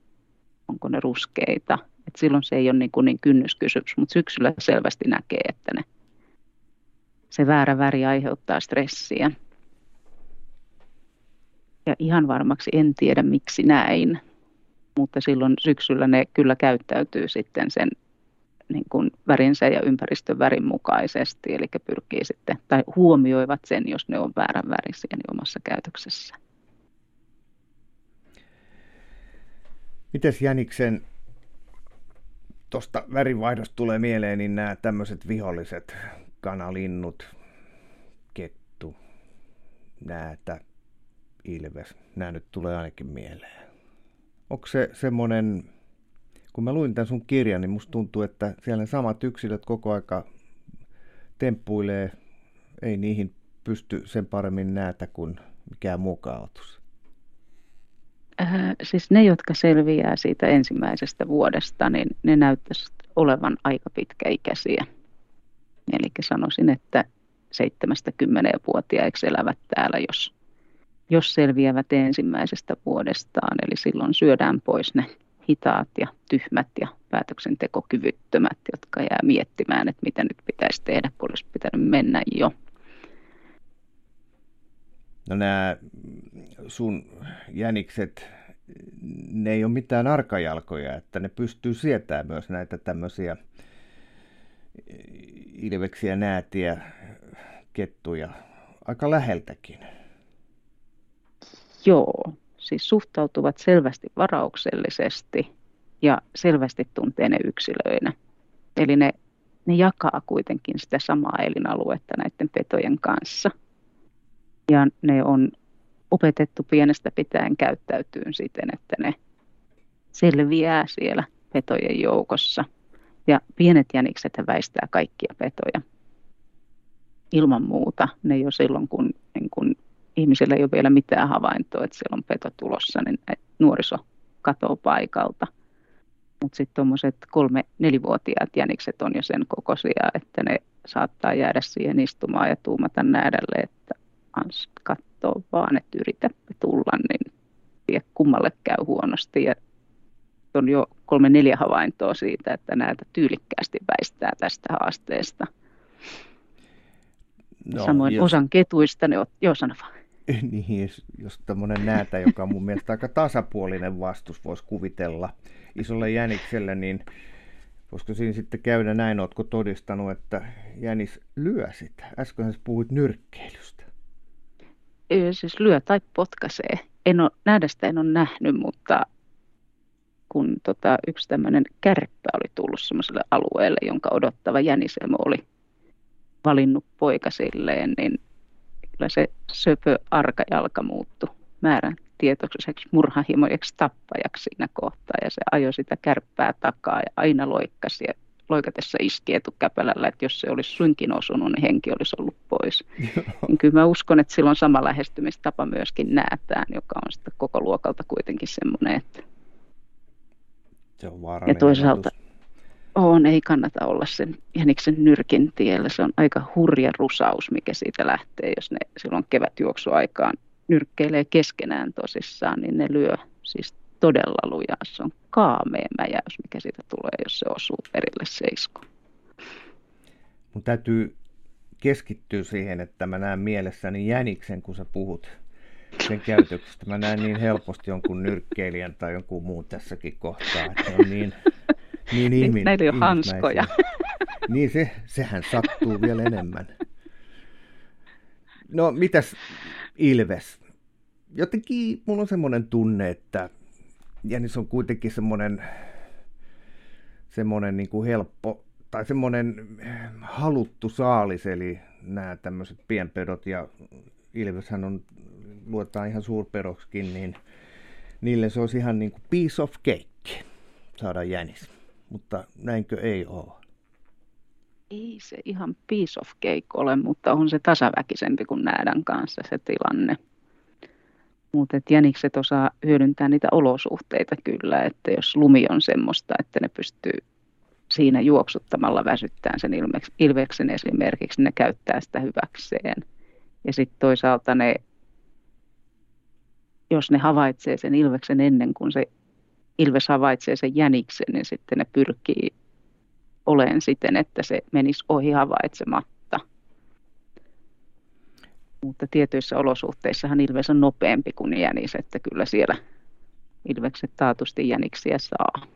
onko ne ruskeita. Et silloin se ei ole niin, kuin niin kynnyskysymys, mutta syksyllä selvästi näkee, että ne, se väärä väri aiheuttaa stressiä. Ja ihan varmaksi en tiedä miksi näin, mutta silloin syksyllä ne kyllä käyttäytyy sitten sen niin kuin värinsä ja ympäristön värin mukaisesti, eli pyrkii sitten, tai huomioivat sen, jos ne on väärän värisiä niin omassa käytöksessä. Mites Jäniksen tuosta värivaihdosta tulee mieleen, niin nämä tämmöiset viholliset kanalinnut, kettu, näätä, ilves, nämä nyt tulee ainakin mieleen. Onko se semmoinen kun mä luin tämän sun kirjan, niin musta tuntuu, että siellä ne samat yksilöt koko aika temppuilee. Ei niihin pysty sen paremmin näitä kuin mikään mukautus. Äh, siis ne, jotka selviää siitä ensimmäisestä vuodesta, niin ne näyttäisi olevan aika pitkäikäisiä. Eli sanoisin, että 70-vuotiaiksi elävät täällä, jos, jos selviävät ensimmäisestä vuodestaan. Eli silloin syödään pois ne hitaat ja tyhmät ja päätöksentekokyvyttömät, jotka jää miettimään, että mitä nyt pitäisi tehdä, kun olisi pitänyt mennä jo. No nämä sun jänikset, ne ei ole mitään arkajalkoja, että ne pystyy sietämään myös näitä tämmöisiä ilveksiä, näätiä, kettuja aika läheltäkin. Joo, siis suhtautuvat selvästi varauksellisesti ja selvästi tuntee ne yksilöinä. Eli ne, ne jakaa kuitenkin sitä samaa elinaluetta näiden petojen kanssa. Ja ne on opetettu pienestä pitäen käyttäytyyn siten, että ne selviää siellä petojen joukossa. Ja pienet jänikset väistää kaikkia petoja. Ilman muuta ne jo silloin, kun, niin kun ihmisillä ei ole vielä mitään havaintoa, että siellä on peto tulossa, niin nuoriso katoo paikalta. Mutta sitten tuommoiset kolme, nelivuotiaat jänikset on jo sen kokoisia, että ne saattaa jäädä siihen istumaan ja tuumata näädälle, että ans katsoo vaan, että yritä tulla, niin vie kummalle käy huonosti. Ja on jo kolme neljä havaintoa siitä, että näitä tyylikkäästi väistää tästä haasteesta. No, Samoin jos... osan ketuista ne on, joo sano vaan. [laughs] Niin, jos tämmöinen näätä, joka on mun mielestä aika tasapuolinen vastus, voisi kuvitella isolle jänikselle, niin voisiko siinä sitten käydä näin, oletko todistanut, että jänis lyö sitä? Äsken puhuit nyrkkeilystä. Ei, siis lyö tai potkaisee. En ole, nähdä sitä en ole nähnyt, mutta kun tota, yksi tämmöinen kärppä oli tullut semmoiselle alueelle, jonka odottava jänisemo oli valinnut poika silleen, niin kyllä se söpö arka jalka muuttui määrän tietoiseksi murhahimoiseksi tappajaksi siinä kohtaa. Ja se ajoi sitä kärppää takaa ja aina loikkasi ja loikatessa iski etukäpälällä, että jos se olisi suinkin osunut, niin henki olisi ollut pois. Niin kyllä mä uskon, että silloin sama lähestymistapa myöskin näetään, joka on sitten koko luokalta kuitenkin semmoinen, että se on ja toisaalta on, ei kannata olla sen jäniksen nyrkin tiellä. Se on aika hurja rusaus, mikä siitä lähtee, jos ne silloin kevätjuoksuaikaan nyrkkeilee keskenään tosissaan, niin ne lyö siis todella lujaa. Se on kaamea mäjäys, mikä siitä tulee, jos se osuu perille seisko. Mun täytyy keskittyä siihen, että mä näen mielessäni jäniksen, kun sä puhut sen käytöksestä. Mä näen niin helposti jonkun nyrkkeilijän tai jonkun muun tässäkin kohtaa, että on niin, niin ihmin, Näillä ei ole hanskoja. [laughs] Niin se, sehän sattuu vielä enemmän. No mitäs Ilves? Jotenkin mulla on semmoinen tunne, että Jänis on kuitenkin semmoinen, semmoinen niin kuin helppo tai semmoinen haluttu saalis, eli nämä tämmöiset pienpedot ja Ilveshän on, luetaan ihan suurperoksikin, niin niille se olisi ihan niin kuin piece of cake saada jänis. Mutta näinkö ei ole? Ei se ihan piece of cake ole, mutta on se tasaväkisempi kuin näädän kanssa se tilanne. Mutta jänikset osaa hyödyntää niitä olosuhteita kyllä, että jos lumi on semmoista, että ne pystyy siinä juoksuttamalla väsyttämään sen ilveksen esimerkiksi, ne käyttää sitä hyväkseen. Ja sitten toisaalta ne, jos ne havaitsee sen ilveksen ennen kuin se ilves havaitsee sen jäniksen, niin sitten ne pyrkii oleen siten, että se menisi ohi havaitsematta. Mutta tietyissä olosuhteissahan ilves on nopeampi kuin jänis, että kyllä siellä ilvekset taatusti jäniksiä saa.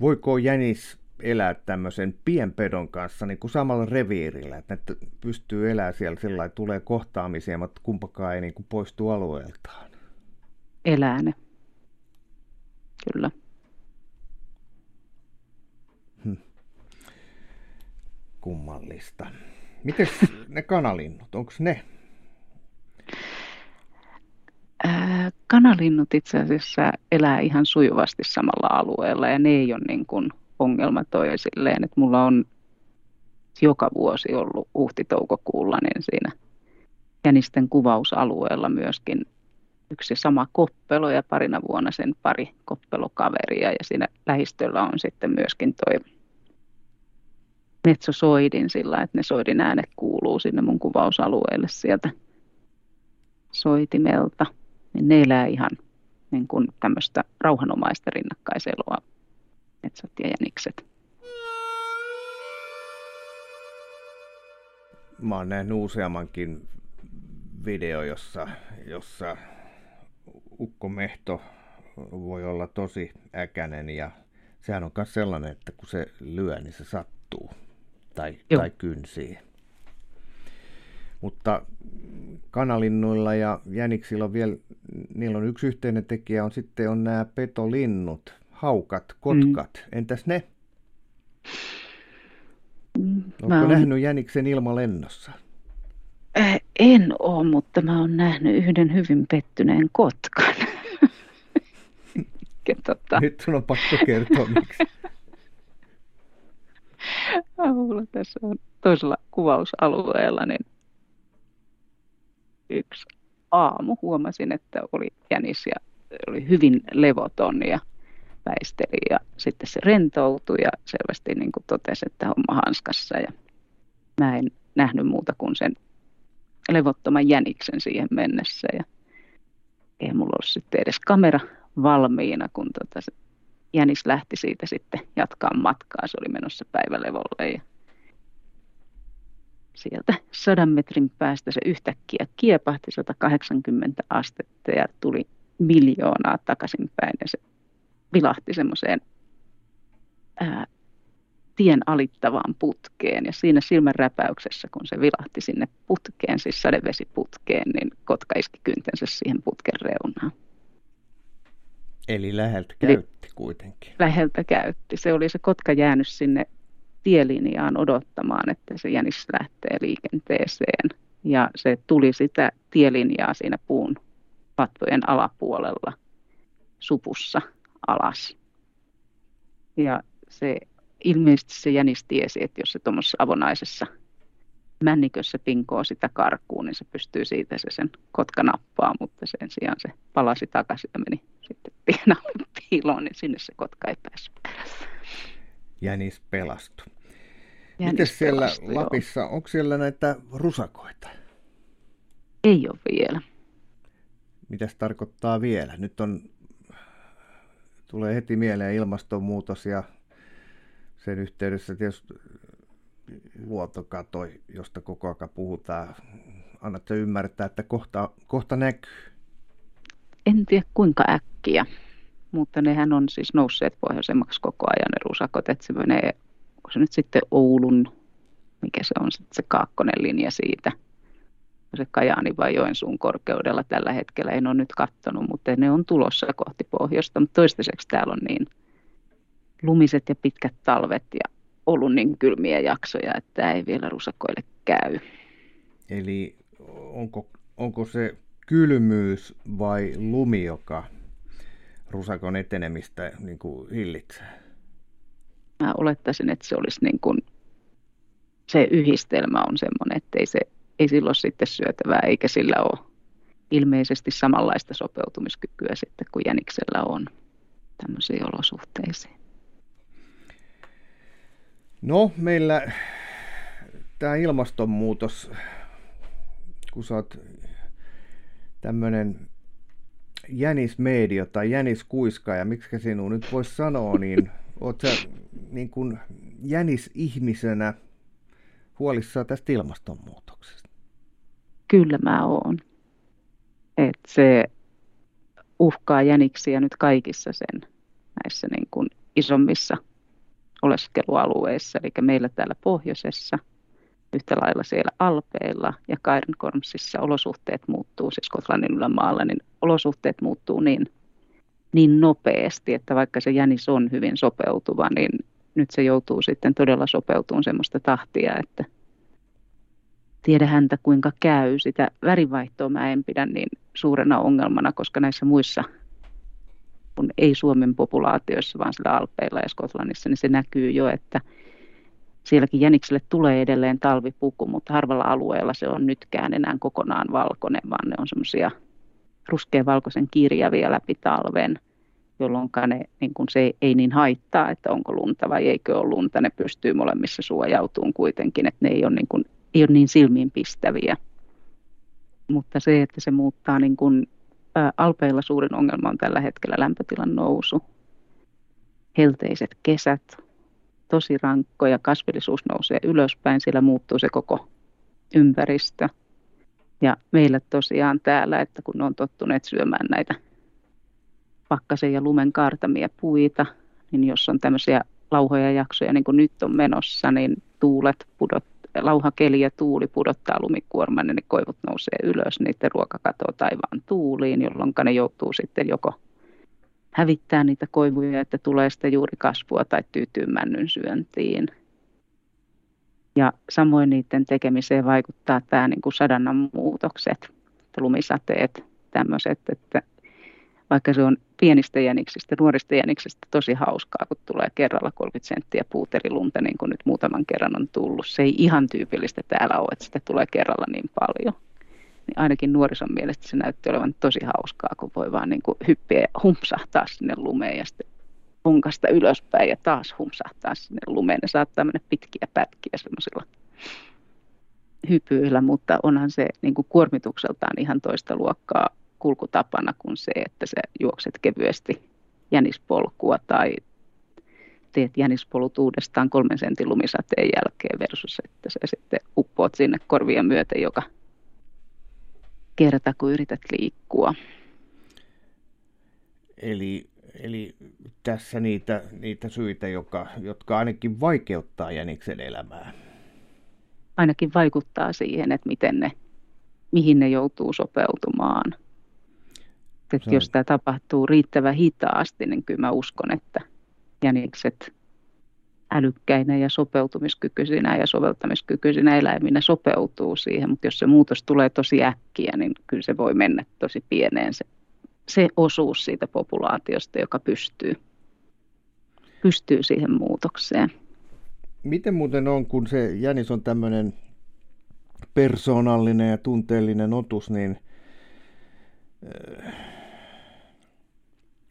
Voiko jänis elää tämmöisen pienpedon kanssa niin kuin samalla reviirillä, että ne pystyy elämään siellä sillä tulee kohtaamisia, mutta kumpakaan ei niin kuin poistu alueeltaan. Elää ne. Kyllä. Kummallista. Miten [laughs] ne kanalinnut, onko ne? kanalinnut itse asiassa elää ihan sujuvasti samalla alueella ja ne ei ole niin kuin ongelma toi silleen, että mulla on joka vuosi ollut uhti-toukokuulla niin siinä jänisten kuvausalueella myöskin yksi sama koppelo ja parina vuonna sen pari koppelokaveria ja siinä lähistöllä on sitten myöskin toi metsosoidin sillä, että ne soidin äänet kuuluu sinne mun kuvausalueelle sieltä soitimelta. Niin ne elää ihan niin kuin tämmöistä rauhanomaista rinnakkaiseloa metsät ja jänikset. Mä oon nähnyt useammankin video, jossa, jossa ukkomehto voi olla tosi äkänen ja sehän on myös sellainen, että kun se lyö, niin se sattuu tai, tai kynsii. Mutta kanalinnuilla ja jäniksillä on vielä, niillä on yksi yhteinen tekijä, on sitten on nämä petolinnut, haukat, kotkat. Mm. Entäs ne? Mm, Oletko nähnyt jäniksen ilmalennossa? En ole, mutta mä oon nähnyt yhden hyvin pettyneen kotkan. tota... Nyt sun on pakko kertoa miksi. Mulla tässä on toisella kuvausalueella, niin yksi aamu huomasin, että oli jänis ja oli hyvin levoton ja väisteli ja sitten se rentoutui ja selvästi niin kuin totesi, että homma hanskassa ja mä en nähnyt muuta kuin sen levottoman jäniksen siihen mennessä ja ei mulla ollut sitten edes kamera valmiina, kun tota se jänis lähti siitä sitten jatkaa matkaa. Se oli menossa päivälevolle ja sieltä sadan metrin päästä se yhtäkkiä kiepahti 180 astetta ja tuli miljoonaa takaisinpäin ja se vilahti semmoiseen tien alittavaan putkeen. Ja siinä silmänräpäyksessä, kun se vilahti sinne putkeen, siis sadevesiputkeen, niin kotka iski kyntensä siihen putken reunaan. Eli läheltä käytti Eli kuitenkin. Läheltä käytti. Se oli se kotka jäänyt sinne tielinjaan odottamaan, että se jänis lähtee liikenteeseen. Ja se tuli sitä tielinjaa siinä puun patvojen alapuolella supussa alas. Ja se ilmeisesti se jänis tiesi, että jos se tuommoisessa avonaisessa männikössä pinkoo sitä karkuun, niin se pystyy siitä se sen kotka nappaa, mutta sen sijaan se palasi takaisin ja meni sitten tien piiloon, niin sinne se kotka ei päässyt. Jänis pelastui. Miten siellä pelastui, Lapissa, joo. onko siellä näitä rusakoita? Ei ole vielä. Mitä tarkoittaa vielä? Nyt on, tulee heti mieleen ilmastonmuutos ja sen yhteydessä tietysti luontokato, josta koko ajan puhutaan. Annatte ymmärtää, että kohta, kohta näkyy. En tiedä kuinka äkkiä, mutta nehän on siis nousseet pohjoisemmaksi koko ajan ne rusakot, että se menee, onko se nyt sitten Oulun, mikä se on sitten se kaakkonen linja siitä, se Kajaani vai Joensuun korkeudella tällä hetkellä, en ole nyt katsonut, mutta ne on tulossa kohti pohjoista, mutta toistaiseksi täällä on niin lumiset ja pitkät talvet ja ollut niin kylmiä jaksoja, että tämä ei vielä rusakoille käy. Eli onko, onko se kylmyys vai lumi, joka rusakon etenemistä niin kuin hillitsee? Mä olettaisin, että se olisi niin kuin, se yhdistelmä on semmoinen, että ei, se, ei silloin sitten syötävää eikä sillä ole ilmeisesti samanlaista sopeutumiskykyä sitten kuin jäniksellä on tämmöisiin olosuhteisiin. No, meillä tämä ilmastonmuutos, kun sä oot tämmöinen jänismedio tai jäniskuiska, ja miksi sinun nyt voisi sanoa, niin oot sä niin kuin jänisihmisenä huolissaan tästä ilmastonmuutoksesta? Kyllä mä oon. Et se uhkaa jäniksiä nyt kaikissa sen näissä niin kuin isommissa – oleskelualueissa, eli meillä täällä pohjoisessa, yhtä lailla siellä Alpeilla ja Cairnkormsissa olosuhteet muuttuu, siis Skotlannin ylämaalla, niin olosuhteet muuttuu niin, niin nopeasti, että vaikka se jänis on hyvin sopeutuva, niin nyt se joutuu sitten todella sopeutumaan semmoista tahtia, että tiedä häntä kuinka käy. Sitä värivaihtoa mä en pidä niin suurena ongelmana, koska näissä muissa kun ei Suomen populaatioissa, vaan sillä Alpeilla ja Skotlannissa, niin se näkyy jo, että sielläkin jänikselle tulee edelleen talvipuku, mutta harvalla alueella se on nytkään enää kokonaan valkoinen, vaan ne on semmoisia ruskeavalkoisen kirjavia läpi talven, jolloin ne, niin kun se ei niin haittaa, että onko lunta vai eikö ole lunta. Ne pystyy molemmissa suojautumaan kuitenkin, että ne ei ole niin, kuin, ei ole niin silmiinpistäviä. Mutta se, että se muuttaa niin kuin Alpeilla suurin ongelma on tällä hetkellä lämpötilan nousu. Helteiset kesät, tosi rankkoja, kasvillisuus nousee ylöspäin, sillä muuttuu se koko ympäristö. Ja meillä tosiaan täällä, että kun on tottuneet syömään näitä pakkasen ja lumen kartamia puita, niin jos on tämmöisiä lauhoja jaksoja, niin kuin nyt on menossa, niin tuulet pudot, lauhakeli ja tuuli pudottaa lumikuorman, niin ne koivut nousee ylös, niiden ruoka katoaa taivaan tuuliin, jolloin ne joutuu sitten joko hävittää niitä koivuja, että tulee sitä juuri kasvua tai tyytyy männyn syöntiin. Ja samoin niiden tekemiseen vaikuttaa tämä niin kuin sadannan muutokset, lumisateet, tämmöiset, että vaikka se on pienistä jäniksistä, nuorista jäniksistä tosi hauskaa, kun tulee kerralla 30 senttiä puuterilunta, niin kuin nyt muutaman kerran on tullut. Se ei ihan tyypillistä täällä ole, että sitä tulee kerralla niin paljon. Niin ainakin nuorison mielestä se näytti olevan tosi hauskaa, kun voi vaan niin kuin hyppiä ja humpsahtaa sinne lumeen ja sitten punkasta ylöspäin ja taas humpsahtaa sinne lumeen. Ne saattaa mennä pitkiä pätkiä semmoisilla hypyillä, mutta onhan se niin kuin kuormitukseltaan ihan toista luokkaa kulkutapana kuin se, että sä juokset kevyesti jänispolkua tai teet jänispolut uudestaan kolmen sentin lumisateen jälkeen versus, että sä sitten uppoat sinne korvia myöten joka kerta, kun yrität liikkua. Eli, eli tässä niitä, niitä syitä, joka, jotka ainakin vaikeuttaa jäniksen elämää. Ainakin vaikuttaa siihen, että miten ne, mihin ne joutuu sopeutumaan. Että jos tämä tapahtuu riittävän hitaasti, niin kyllä mä uskon, että jänikset älykkäinä ja sopeutumiskykyisinä ja soveltamiskykyisinä eläiminä sopeutuu siihen, mutta jos se muutos tulee tosi äkkiä, niin kyllä se voi mennä tosi pieneen se, se osuus siitä populaatiosta, joka pystyy, pystyy siihen muutokseen. Miten muuten on, kun se jänis on tämmöinen persoonallinen ja tunteellinen otus, niin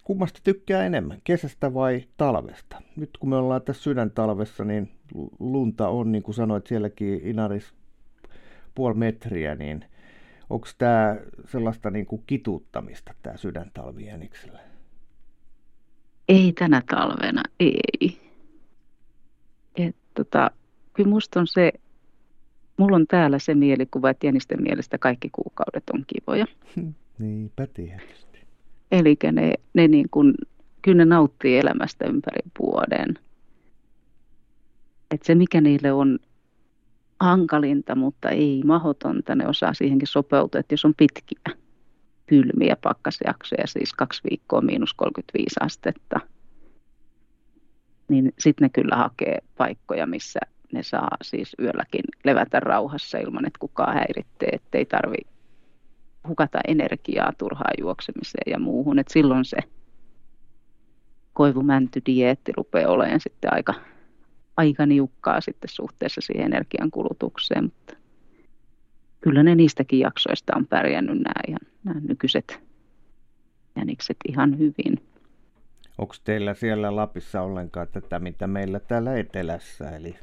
kummasta tykkää enemmän, kesästä vai talvesta? Nyt kun me ollaan tässä sydäntalvessa, niin lunta on, niin kuin sanoit, sielläkin Inaris puoli metriä, niin onko tämä sellaista niin kuin kituuttamista, tämä sydäntalvi jäniksellä? Ei tänä talvena, ei. Et, tota, kyllä musta on se, mulla on täällä se mielikuva, että jänisten mielestä kaikki kuukaudet on kivoja. [laughs] Niinpä tietysti. Eli ne, ne niin kuin, kyllä ne nauttii elämästä ympäri vuoden. Et se, mikä niille on hankalinta, mutta ei mahotonta, ne osaa siihenkin sopeutua, että jos on pitkiä kylmiä pakkasjaksoja, siis kaksi viikkoa miinus 35 astetta, niin sitten ne kyllä hakee paikkoja, missä ne saa siis yölläkin levätä rauhassa ilman, että kukaan häiritsee, ettei tarvitse hukata energiaa turhaan juoksemiseen ja muuhun. Et silloin se koivumänty-dieetti rupeaa olemaan sitten aika, aika niukkaa sitten suhteessa siihen energian kulutukseen. Mutta kyllä ne niistäkin jaksoista on pärjännyt nämä, ihan, nämä nykyiset jänikset ihan hyvin. Onko teillä siellä Lapissa ollenkaan tätä, mitä meillä täällä etelässä, eli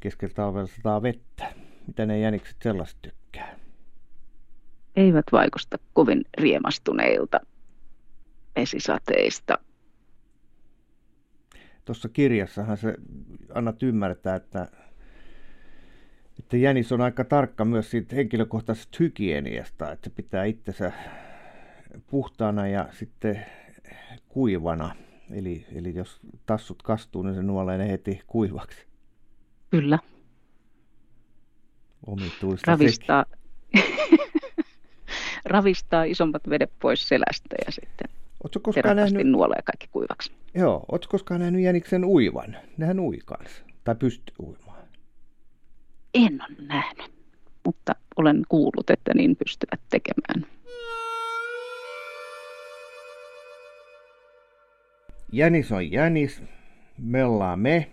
keskellä talvella sataa vettä? Mitä ne jänikset sellaista tykkää? Eivät vaikusta kovin riemastuneilta vesisateista. Tuossa kirjassahan se annat ymmärtää, että, että jänis on aika tarkka myös siitä henkilökohtaisesta hygieniasta, että se pitää itsensä puhtaana ja sitten kuivana. Eli, eli jos tassut kastuu, niin se nuolee ne heti kuivaksi. Kyllä. Omituista Ravistaa, [laughs] ravistaa isommat vedet pois selästä ja sitten Oletko koskaan nähnyt... nuolee kaikki kuivaksi. Joo, oletko koskaan nähnyt jäniksen uivan? Nehän ui kanssa, tai pystyy uimaan. En ole nähnyt, mutta olen kuullut, että niin pystyvät tekemään. Jänis on jänis, me ollaan me,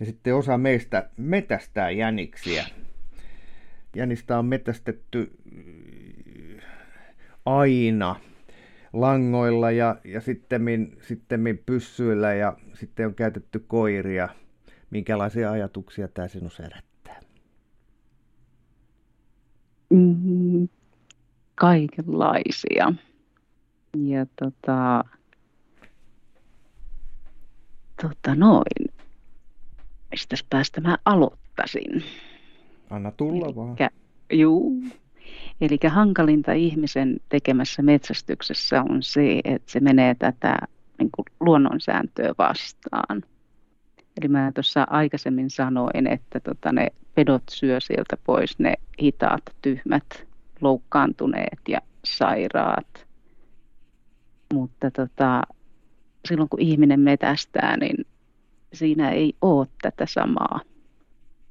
ja sitten osa meistä metästää jäniksiä. Jänistä on metästetty aina langoilla ja, ja sitten sittemmin pyssyillä ja sitten on käytetty koiria. Minkälaisia ajatuksia tämä sinussa herättää? Mm, kaikenlaisia. Ja tota, tota noin, mistä päästä mä aloittaisin? Anna tulla Elikkä, vaan. Juu, Eli hankalinta ihmisen tekemässä metsästyksessä on se, että se menee tätä niin kuin luonnonsääntöä vastaan. Eli mä tuossa aikaisemmin sanoin, että tota, ne pedot syö sieltä pois ne hitaat, tyhmät, loukkaantuneet ja sairaat. Mutta tota, silloin kun ihminen metästää, niin siinä ei ole tätä samaa.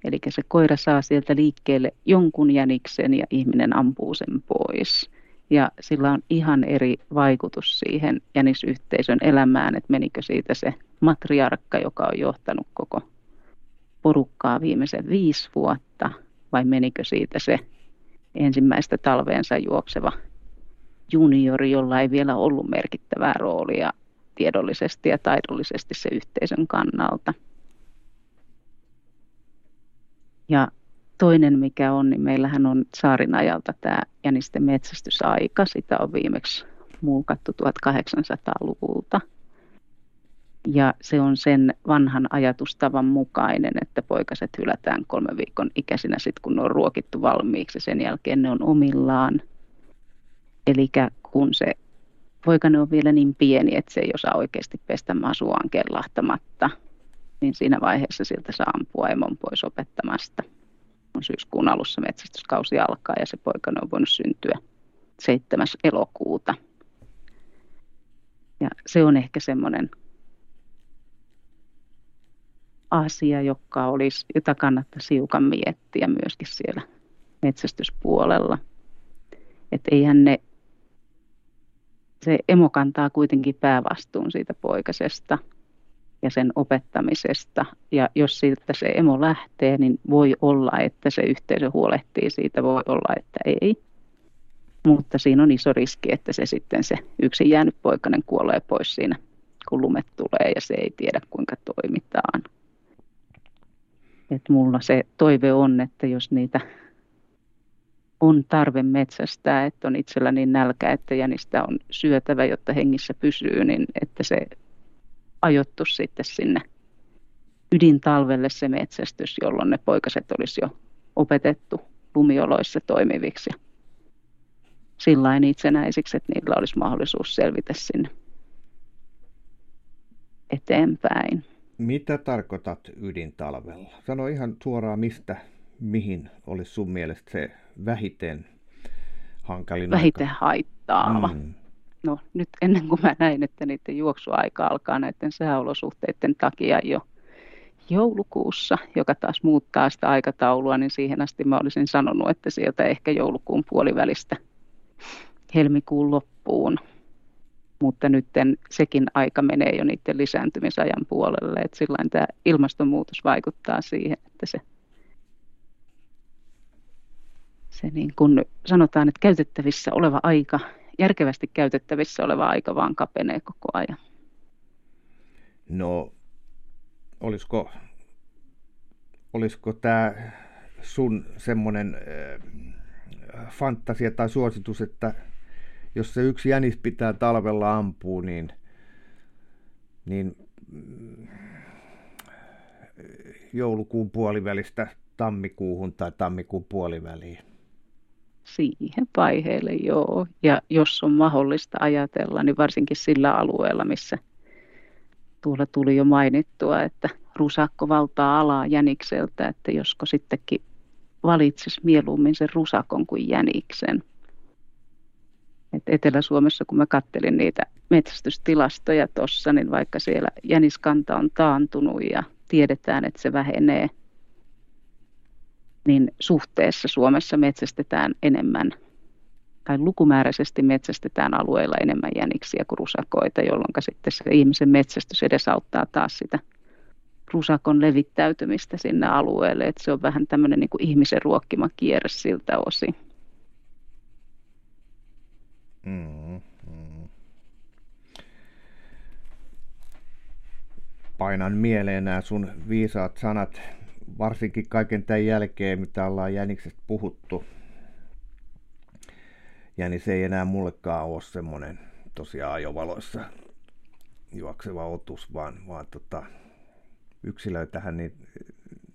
Eli se koira saa sieltä liikkeelle jonkun jäniksen ja ihminen ampuu sen pois. Ja sillä on ihan eri vaikutus siihen jänisyhteisön elämään, että menikö siitä se matriarkka, joka on johtanut koko porukkaa viimeisen viisi vuotta, vai menikö siitä se ensimmäistä talveensa juokseva juniori, jolla ei vielä ollut merkittävää roolia tiedollisesti ja taidollisesti se yhteisön kannalta. Ja toinen mikä on, niin meillähän on saarin ajalta tämä jänisten metsästysaika. Sitä on viimeksi mulkattu 1800-luvulta. Ja se on sen vanhan ajatustavan mukainen, että poikaset hylätään kolmen viikon ikäisinä sitten, kun ne on ruokittu valmiiksi. Sen jälkeen ne on omillaan. Eli kun se poikane on vielä niin pieni, että se ei osaa oikeasti pestä masuaan kellahtamatta, niin siinä vaiheessa siltä saa ampua emon pois opettamasta. On syyskuun alussa metsästyskausi alkaa ja se poikane on voinut syntyä 7. elokuuta. Ja se on ehkä semmoinen asia, joka olisi, jota kannattaisi hiukan miettiä myöskin siellä metsästyspuolella. Että eihän ne, se emo kantaa kuitenkin päävastuun siitä poikasesta ja sen opettamisesta. Ja jos siltä se emo lähtee, niin voi olla, että se yhteisö huolehtii siitä, voi olla, että ei. Mutta siinä on iso riski, että se sitten se yksin jäänyt poikainen kuolee pois siinä, kun lumet tulee ja se ei tiedä kuinka toimitaan. Et mulla se toive on, että jos niitä on tarve metsästää, että on itsellä niin nälkä, että jänistä on syötävä, jotta hengissä pysyy, niin että se ajottu sitten sinne ydintalvelle se metsästys, jolloin ne poikaset olisi jo opetettu lumioloissa toimiviksi sillä itsenäisiksi, että niillä olisi mahdollisuus selvitä sinne eteenpäin. Mitä tarkoitat ydintalvella? Sano ihan suoraan, mistä, mihin olisi sun mielestä se vähiten hankalin Vähiten aika? haittaava. Mm. No nyt ennen kuin mä näin, että niiden juoksuaika alkaa näiden sääolosuhteiden takia jo joulukuussa, joka taas muuttaa sitä aikataulua, niin siihen asti mä olisin sanonut, että sieltä ehkä joulukuun puolivälistä helmikuun loppuun. Mutta nyt sekin aika menee jo niiden lisääntymisajan puolelle, että silloin tämä ilmastonmuutos vaikuttaa siihen, että se, se niin kuin sanotaan, että käytettävissä oleva aika, järkevästi käytettävissä oleva aika vaan kapenee koko ajan. No, olisiko, olisiko tämä sun semmoinen äh, fantasia tai suositus, että jos se yksi jänis pitää talvella ampua, niin, niin mm, joulukuun puolivälistä tammikuuhun tai tammikuun puoliväliin. Siihen vaiheelle joo. Ja jos on mahdollista ajatella, niin varsinkin sillä alueella, missä tuolla tuli jo mainittua, että rusakko valtaa alaa jänikseltä, että josko sittenkin valitsisi mieluummin sen rusakon kuin jäniksen. Et Etelä-Suomessa, kun mä kattelin niitä metsästystilastoja tuossa, niin vaikka siellä jäniskanta on taantunut ja tiedetään, että se vähenee, niin suhteessa Suomessa metsästetään enemmän tai lukumääräisesti metsästetään alueilla enemmän jäniksiä kuin rusakoita, jolloin sitten se ihmisen metsästys edesauttaa taas sitä rusakon levittäytymistä sinne alueelle. että se on vähän tämmöinen niin kuin ihmisen ruokkima kierre siltä osin. Mm, mm. Painan mieleen nämä sun viisaat sanat, varsinkin kaiken tämän jälkeen, mitä ollaan Jäniksestä puhuttu. Jänis ei enää mullekaan ole semmoinen tosiaan ajovaloissa juokseva otus, vaan, vaan tota, yksilöitähän niin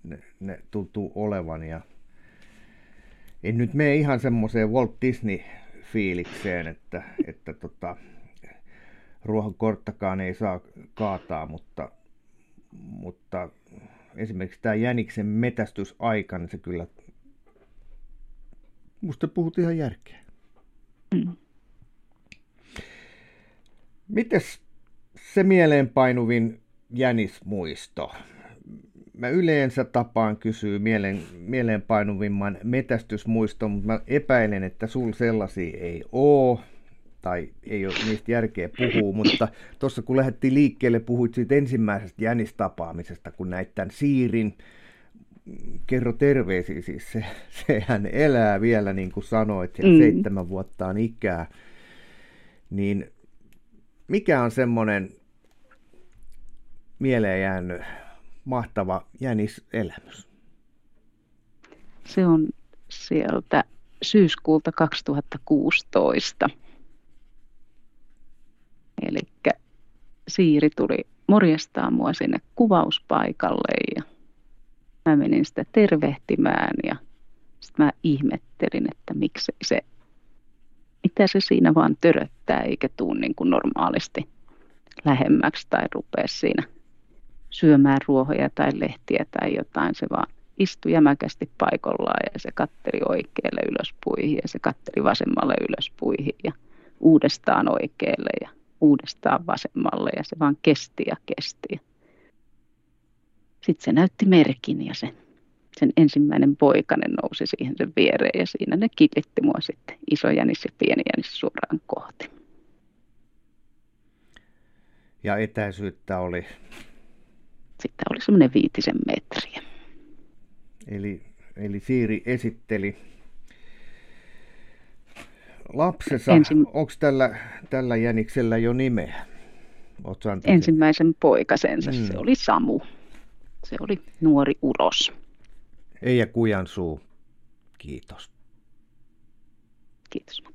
ne, ne tuntuu olevan. Ja en nyt mene ihan semmoiseen Walt Disney fiilikseen, että, että tota, ruohonkorttakaan ei saa kaataa, mutta, mutta esimerkiksi tämä jäniksen metästysaika, niin se kyllä, musta puhut ihan järkeä. Mm. Mites se mieleenpainuvin jänismuisto? mä yleensä tapaan kysyä mielen, mieleenpainuvimman metästysmuiston, mutta mä epäilen, että sul sellaisia ei oo tai ei ole niistä järkeä puhua, mutta tuossa kun lähdettiin liikkeelle, puhuit siitä ensimmäisestä jänistapaamisesta, kun näit tämän siirin, kerro terveisiä, siis se, sehän elää vielä niin kuin sanoit, ja mm. seitsemän vuotta on ikää, niin mikä on semmoinen mieleen jäänyt mahtava jäniselämys? Se on sieltä syyskuulta 2016. Siiri tuli morjestaa mua sinne kuvauspaikalle ja mä menin sitä tervehtimään ja sitten mä ihmettelin, että miksi se, mitä se siinä vaan töröttää eikä tuu niin kuin normaalisti lähemmäksi tai rupea siinä syömään ruohoja tai lehtiä tai jotain. Se vaan istui jämäkästi paikallaan ja se katteli oikealle ylöspuihin ja se katteli vasemmalle ylöspuihin ja uudestaan oikealle ja uudestaan vasemmalle ja se vaan kesti ja kesti. Sitten se näytti merkin ja se, sen ensimmäinen poikanen nousi siihen sen viereen ja siinä ne killitti mua sitten iso jänis ja pieni jänis suoraan kohti. Ja etäisyyttä oli? Sitten oli semmoinen viitisen metriä. Eli, eli Siiri esitteli lapsensa. Ensin... Onko tällä, tällä jäniksellä jo nimeä? Ensimmäisen poikasensa, mm. se oli Samu. Se oli nuori uros. Eija Kujansuu, kiitos. Kiitos